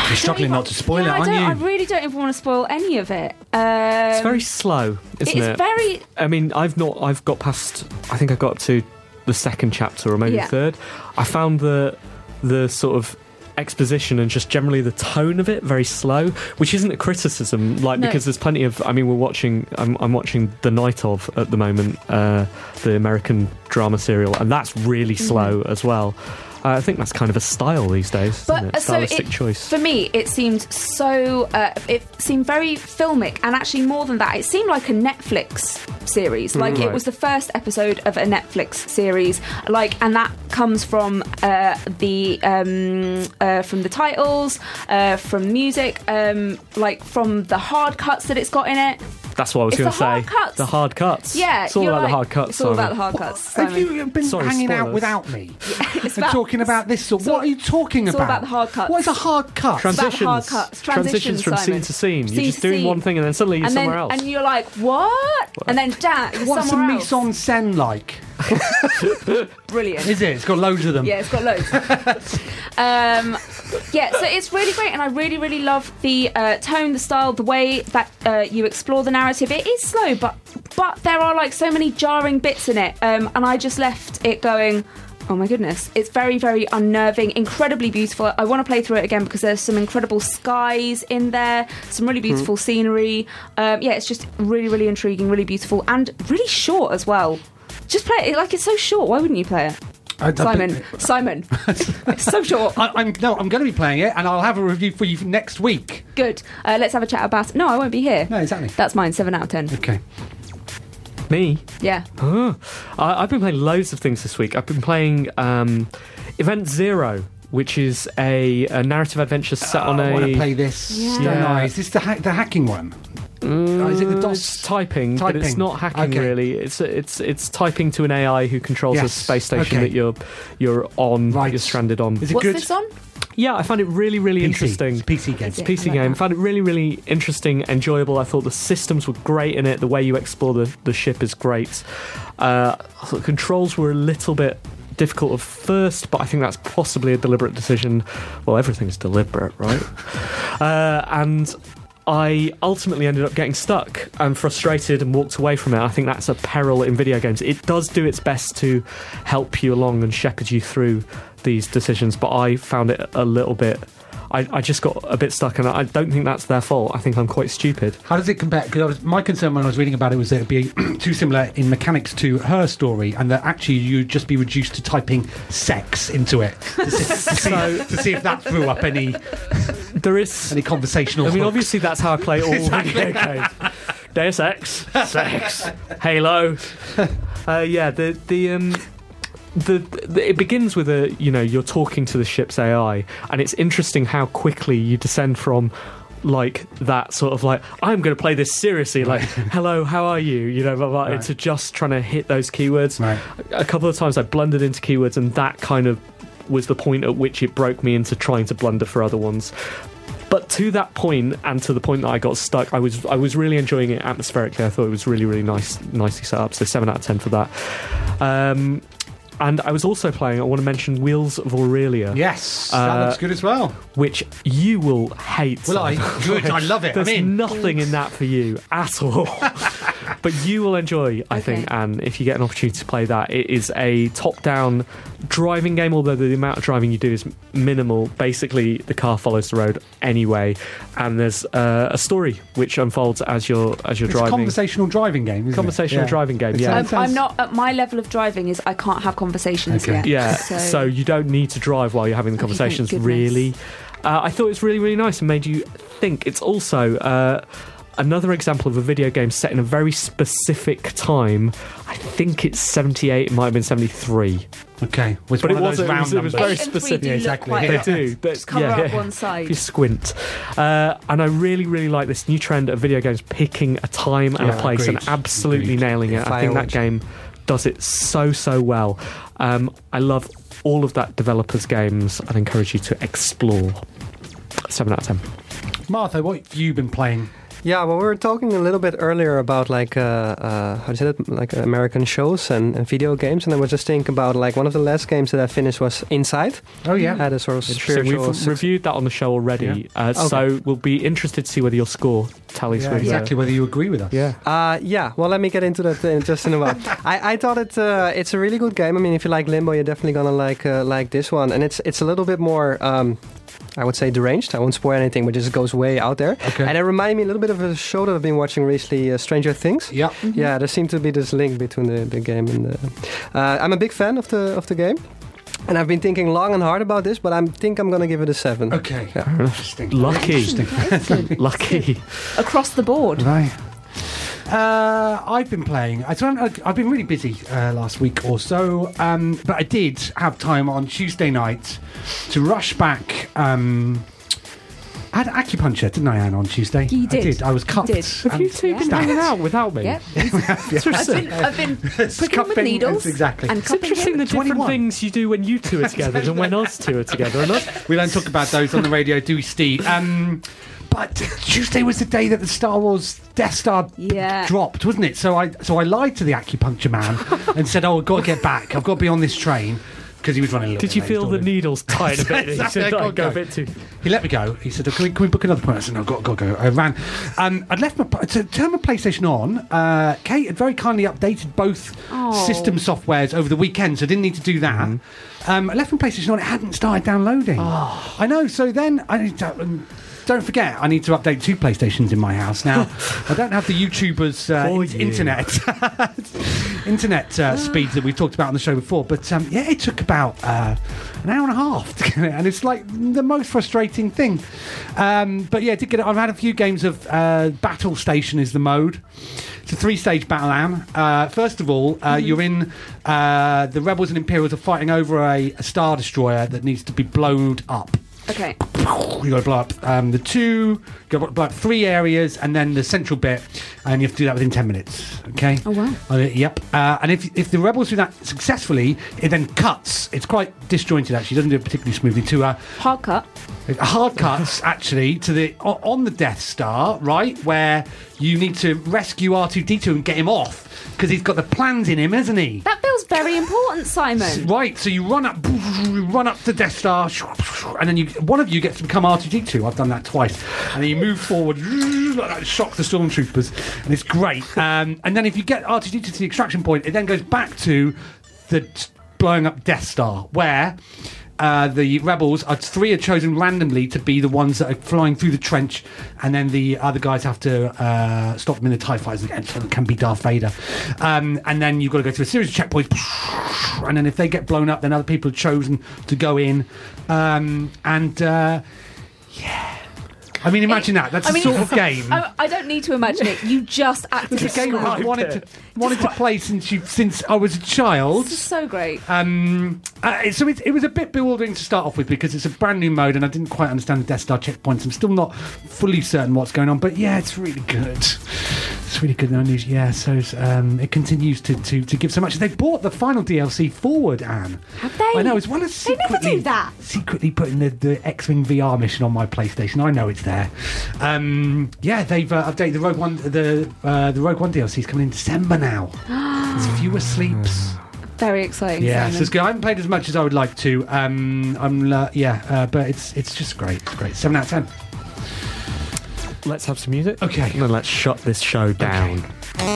You're struggling not to spoil yeah, it, aren't don't, I really don't even want to spoil any of it. Um, It's very slow, isn't it's it? very I mean, I've not. I've got past. I think I got up to the second chapter or maybe Yeah. third. I found the the sort of exposition and just generally the tone of it very slow, which isn't a criticism. Like No. because there's plenty of. I mean, we're watching. I'm, I'm watching The Night of at the moment, uh, the American drama serial, and that's really slow as well. I think that's kind of a style these days, But isn't uh, it? so Stylistic it, choice. for me, it seemed so. Uh, it seemed very filmic, and actually more than that, it seemed like a Netflix series. Like it Right. was the first episode of a Netflix series. Like, and that comes from uh, the um, uh, from the titles, uh, from music, um, like from the hard cuts that it's got in it. That's what I was going to say. hard cuts. The hard cuts. Yeah, it's all about like- the hard cuts. It's all about the hard cuts. Have you been Sorry, hanging out without me It's and about- talking about this? Or what are you talking about? it's all about? about the hard cuts. What is a hard cut? Trans- about the hard transitions, cuts. transitions Transitions, from Simon. scene to scene. Scene You're just doing scene. one thing and then suddenly you're and somewhere then, else. and you're like, what? And then, damn, you're What's a somewhere mise en scène like? Brilliant. Is it? It's got loads of them. Yeah, it's got loads. um, yeah, so it's really great, and I really, really love the uh, tone, the style, the way that uh, you explore the narrative. It is slow, but but there are like so many jarring bits in it, um, and I just left it going. Oh my goodness. It's very, very unnerving, incredibly beautiful. I want to play through it again because there's some incredible skies in there, some really beautiful scenery. Um, yeah, it's just really, really intriguing, really beautiful, and really short as well. Just play it. Like, it's so short. Why wouldn't you play it? I- I- Simon, Simon. it's so short. I, I'm no, I'm going to be playing it, and I'll have a review for you next week. Good. Uh, let's have a chat about it. No, I won't be here. No, exactly. That's mine, 7 out of 10. Okay. Me? Yeah. Oh, I, I've been playing loads of things this week. I've been playing um, Event Zero, which is a, a narrative adventure set on I a. want to play this. Yeah. Don't Yeah. I? Is this the hack, the hacking one? Mm, is it the DOS? It's typing, but it's not hacking Okay. really. It's it's it's typing to an AI who controls a space station Okay. that you're you're on, Right. you're stranded on. Is it What's good? this on? Yeah, I found it really really PC. interesting. It's a PC game. It's a PC game. that. Found it really, really interesting, enjoyable. I thought the systems were great in it. The way you explore the, the ship is great. Uh, the controls were a little bit difficult at first, but I think that's possibly a deliberate decision. Well, everything's deliberate, right? uh, and I ultimately ended up getting stuck and frustrated and walked away from it. I think that's a peril in video games. It does do its best to help you along and shepherd you through these decisions, but I found it a little bit. I, I just got a bit stuck, and I don't think that's their fault. I think I'm quite stupid. How does it compare? Because my concern when I was reading about it was that it'd be too similar in mechanics to her story, and that actually you'd just be reduced to typing sex into it to see, to see, to see if that threw up any There is. any conversational. I mean, hooks. obviously, that's how I play all Exactly. video games. Deus Ex, sex, Halo. Uh, yeah, the the um. The, the it begins with a you know you're talking to the ship's AI and it's interesting how quickly you descend from like that sort of like I'm going to play this seriously like hello how are you you know blah, blah, Right. into just trying to hit those keywords Right. a couple of times I blundered into keywords, and that kind of was the point at which it broke me into trying to blunder for other ones. But to that point, and to the point that I got stuck, I was I was really enjoying it atmospherically. I thought it was really really nice, nicely set up. So seven out of ten for that. Um, and I was also playing. I want to mention Wheels of Aurelia, Yes, that Uh, looks good as well. which you will hate. Well, I good. I love it. There's I'm in. nothing in that for you at all. but you will enjoy, I think, Okay. and if you get an opportunity to play that, it is a top-down driving game. Although the amount of driving you do is minimal. Basically, the car follows the road anyway, and there's uh, a story which unfolds as you're as you're It's a driving. conversational driving game. Isn't Conversational it? driving game, It yeah. sounds- Um, I'm not at my level of driving is I can't have conversations Okay. yet. Yeah, so, So, you don't need to drive while you're having the conversations, goodness. really. Uh, I thought it was really, really nice and made you think. It's also uh, another example of a video game set in a very specific time. I think it's 78, it might have been 73. Okay, was But one it of those wasn't- it round was- it was numbers. very Eight specific. Yeah, exactly. quite- They do. But, Just cover yeah, up yeah. one If you squint. Uh, and I really, really like this new trend of video games picking a time and Yeah, a place and absolutely Agreed. nailing it. I think that game does it so, so well. Um, I love all of that developers' games. I'd encourage you to explore. 7 out of 10. Martha, what have you been playing? Yeah, well, we were talking a little bit earlier about like uh, uh, how do you say it, like American shows and, and video games, and I was just thinking about like one of the last games that I finished was Inside. Oh yeah, Had a sort of spiritual. We've reviewed that on the show already, uh, Okay. so we'll be interested to see whether your score tallies yeah with uh, exactly. Whether you agree with us? Yeah. Uh, yeah, well, let me get into that in just in a while. I, I thought it uh, it's a really good game. I mean, if you like Limbo, you're definitely gonna like uh, like this one, and it's it's a little bit more. Um, I would say deranged. I won't spoil anything, but just goes way out there. Okay. And it reminded me a little bit of a show that I've been watching recently, uh, Stranger Things. Yeah. Yeah, there seemed to be this link between the, the game and the. Uh, I'm a big fan of the of the game, and I've been thinking long and hard about this, but I think I'm gonna give it a seven. Okay. Yeah. Interesting. Lucky. Interesting. Lucky. across the board. Right. Uh, I've been playing. I don't, I've been really busy uh, last week or so, um, but I did have time on Tuesday night to rush back. Um, I had acupuncture, didn't I, Anne, on Tuesday? You I did. did. I was You did. Have you and two been stabbed. hanging out without me? Yep. It's I've been, I've been pricking with needles exactly. and It's interesting him. the different things you do when you two are together than when us two are together. And us, We don't talk about those on the radio, do we, Steve? Um, but Tuesday was the day that the Star Wars Death Star Yeah. dropped, wasn't it? So I so I lied to the acupuncture man and said, "Oh, I've got to get back. I've got to be on this train." because he was running a little Did bit you late, feel the Dawn. needles tight a bit? He said, I go go." a bit too. He let me go. He said, oh, can, we, "Can we book another point?" I said, "No, got, got to go." I ran. Um, I'd left my to turn my PlayStation on. Uh, Kate had very kindly updated both Oh. system softwares over the weekend, so I didn't need to do that. Um, I left my PlayStation on. It hadn't started downloading. I know. So then I need to. Um, don't forget, I need to update two PlayStations in my house now. I don't have the YouTubers' uh, in- internet internet uh, speeds that we've talked about on the show before. But um, yeah, it took about uh, an hour and a half to get it, and it's like the most frustrating thing. Um, but yeah, I did get it. I've had a few games of uh, Battle Station is the mode. It's a three-stage battle am. Uh, first of all, uh, you're in. Uh, the rebels and Imperials are fighting over a, a star destroyer that needs to be blown up Okay. You got to blow up um, the two, you got to blow up three areas, and then the central bit, and you have to do that within ten minutes. Okay. Oh, wow. Uh, yep. Uh, and if if the rebels do that successfully, it then cuts. It's quite disjointed actually. It doesn't do it particularly smoothly. To uh, Hard cut. hard cuts actually to the on the Death Star, right where you need to rescue R two D two and get him off because he's got the plans in him, hasn't he? That feels very important, Simon. Right, so you run up, you run up to Death Star, and then you one of you gets to become R2D2. I've done that twice, and then you move forward, like that, shock the stormtroopers, and it's great. Um, and then if you get R2D2 to the extraction point, it then goes back to the blowing up Death Star, where. Uh, the rebels are three are chosen randomly to be the ones that are flying through the trench, and then the other guys have to uh, stop them in the Tie Fighters again, so it can be Darth Vader. Um, and then you've got to go through a series of checkpoints, and then if they get blown up, then other people are chosen to go in. Um, and uh, yeah, I mean, imagine that. That's I a mean, sort of game. I, I don't need to imagine it. You just acted It's a game I've wanted it. to wanted to play since you since I was a child. This is so great. Um, uh, so it, it was a bit bewildering to start off with because it's a brand new mode and I didn't quite understand the Death Star checkpoints. I'm still not fully certain what's going on, but yeah, it's really good. It's really good. And yeah, so um, it continues to, to, to give so much. They brought the final DLC forward, Anne. Have they? I know, as well as They never secretly, do that. secretly putting the, the X-Wing VR mission on my PlayStation. I know it's there. Um, yeah, they've uh, updated the Rogue One. The uh, the Rogue One DLC is coming in December now. There's fewer sleeps. Very exciting. Yeah, so it's good. I haven't played as much as I would like to. Um, I'm uh, yeah, uh, but it's it's just great. It's great. Seven out of ten. Let's have some music. Okay. And then let's shut this show down. You're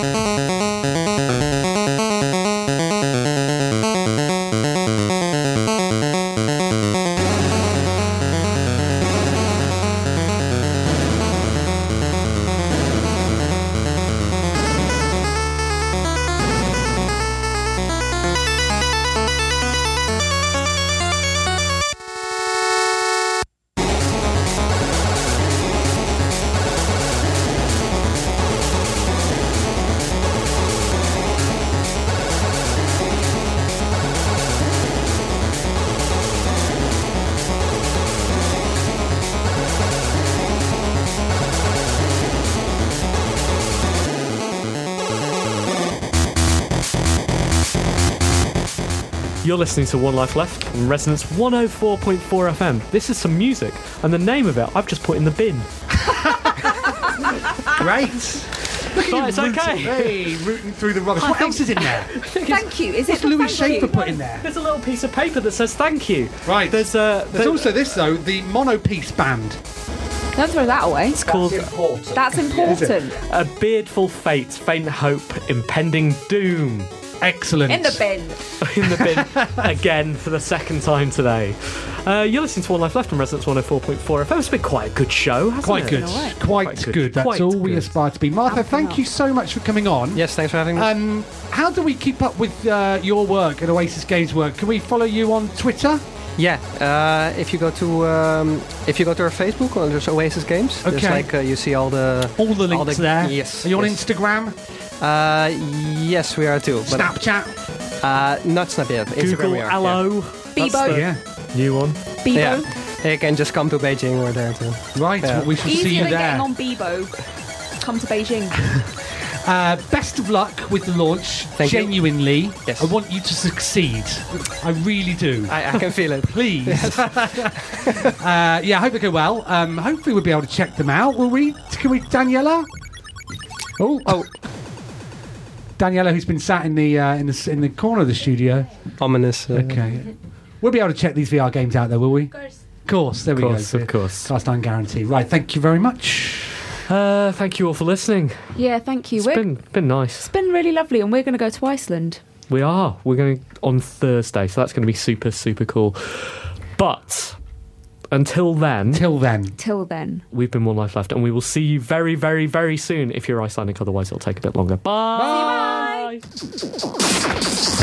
listening to One Life Left on Resonance 104.4 FM. This is some music, and the name of it I've just put in the bin. Great. Look at But you it's rooting, okay. Hey, rooting through the rubbish. What else is in there? Thank you. Is it the Louis thank Schaefer put in there? There's a little piece of paper that says thank you. Right. There's a. There's also this though, the monopiece band. Don't throw that away. It's called important. That's important. A Beardful Fate, Faint Hope, Impending Doom. Excellent. In the bin. in the bin again for the second time today. Uh, you're listening to One Life Left on Resonance 104.4 FM. It's been quite a good show, hasn't Quite it? good. way. Quite, Quite good. good. That's Quite all we aspire to be. Martha, thank you so much for coming on. Yes, thanks for having me. Um, how do we keep up with uh, your work and Oasis Games work? Can we follow you on Twitter? yeah, uh, if you go to um, if you go to our Facebook, well, just Oasis Games. There's Okay. like uh, you see all the All the links there. Yes. Are you on yes. Instagram? Uh, yes, we are too. But Snapchat? uh, not Snapchat. Instagram Google we are. Hello. Bebo. The Yeah. New one. Bebo. Yeah. yeah. You can just come to Beijing. We're there too. Right. Yeah. Well, we shall see Easier you than there. getting on Bebo. Come to Beijing. Uh, best of luck with the launch. Thank you. Genuinely, Yes. I want you to succeed. I really do. I, I can feel it. Please. uh, yeah, I hope it go well. Um, hopefully, we'll be able to check them out. Will we? Can we, Daniela? Oh, oh. Daniela, who's been sat in the uh, in the in the corner of the studio. Ominous. Uh, Okay. We'll be able to check these VR games out, though, will we? Of course. Of course, there we course, go. of course. Cast iron guarantee. Right, thank you very much. Uh, thank you all for listening. Yeah, thank you. It's We're, been been nice. it's been really lovely, and we're going to go to Iceland. We are. We're going on Thursday, so that's going to be super super cool. But until then, Till then. Till then. we've been one life left, and we will see you very very very soon. If you're Icelandic, otherwise it'll take a bit longer. Bye. Bye.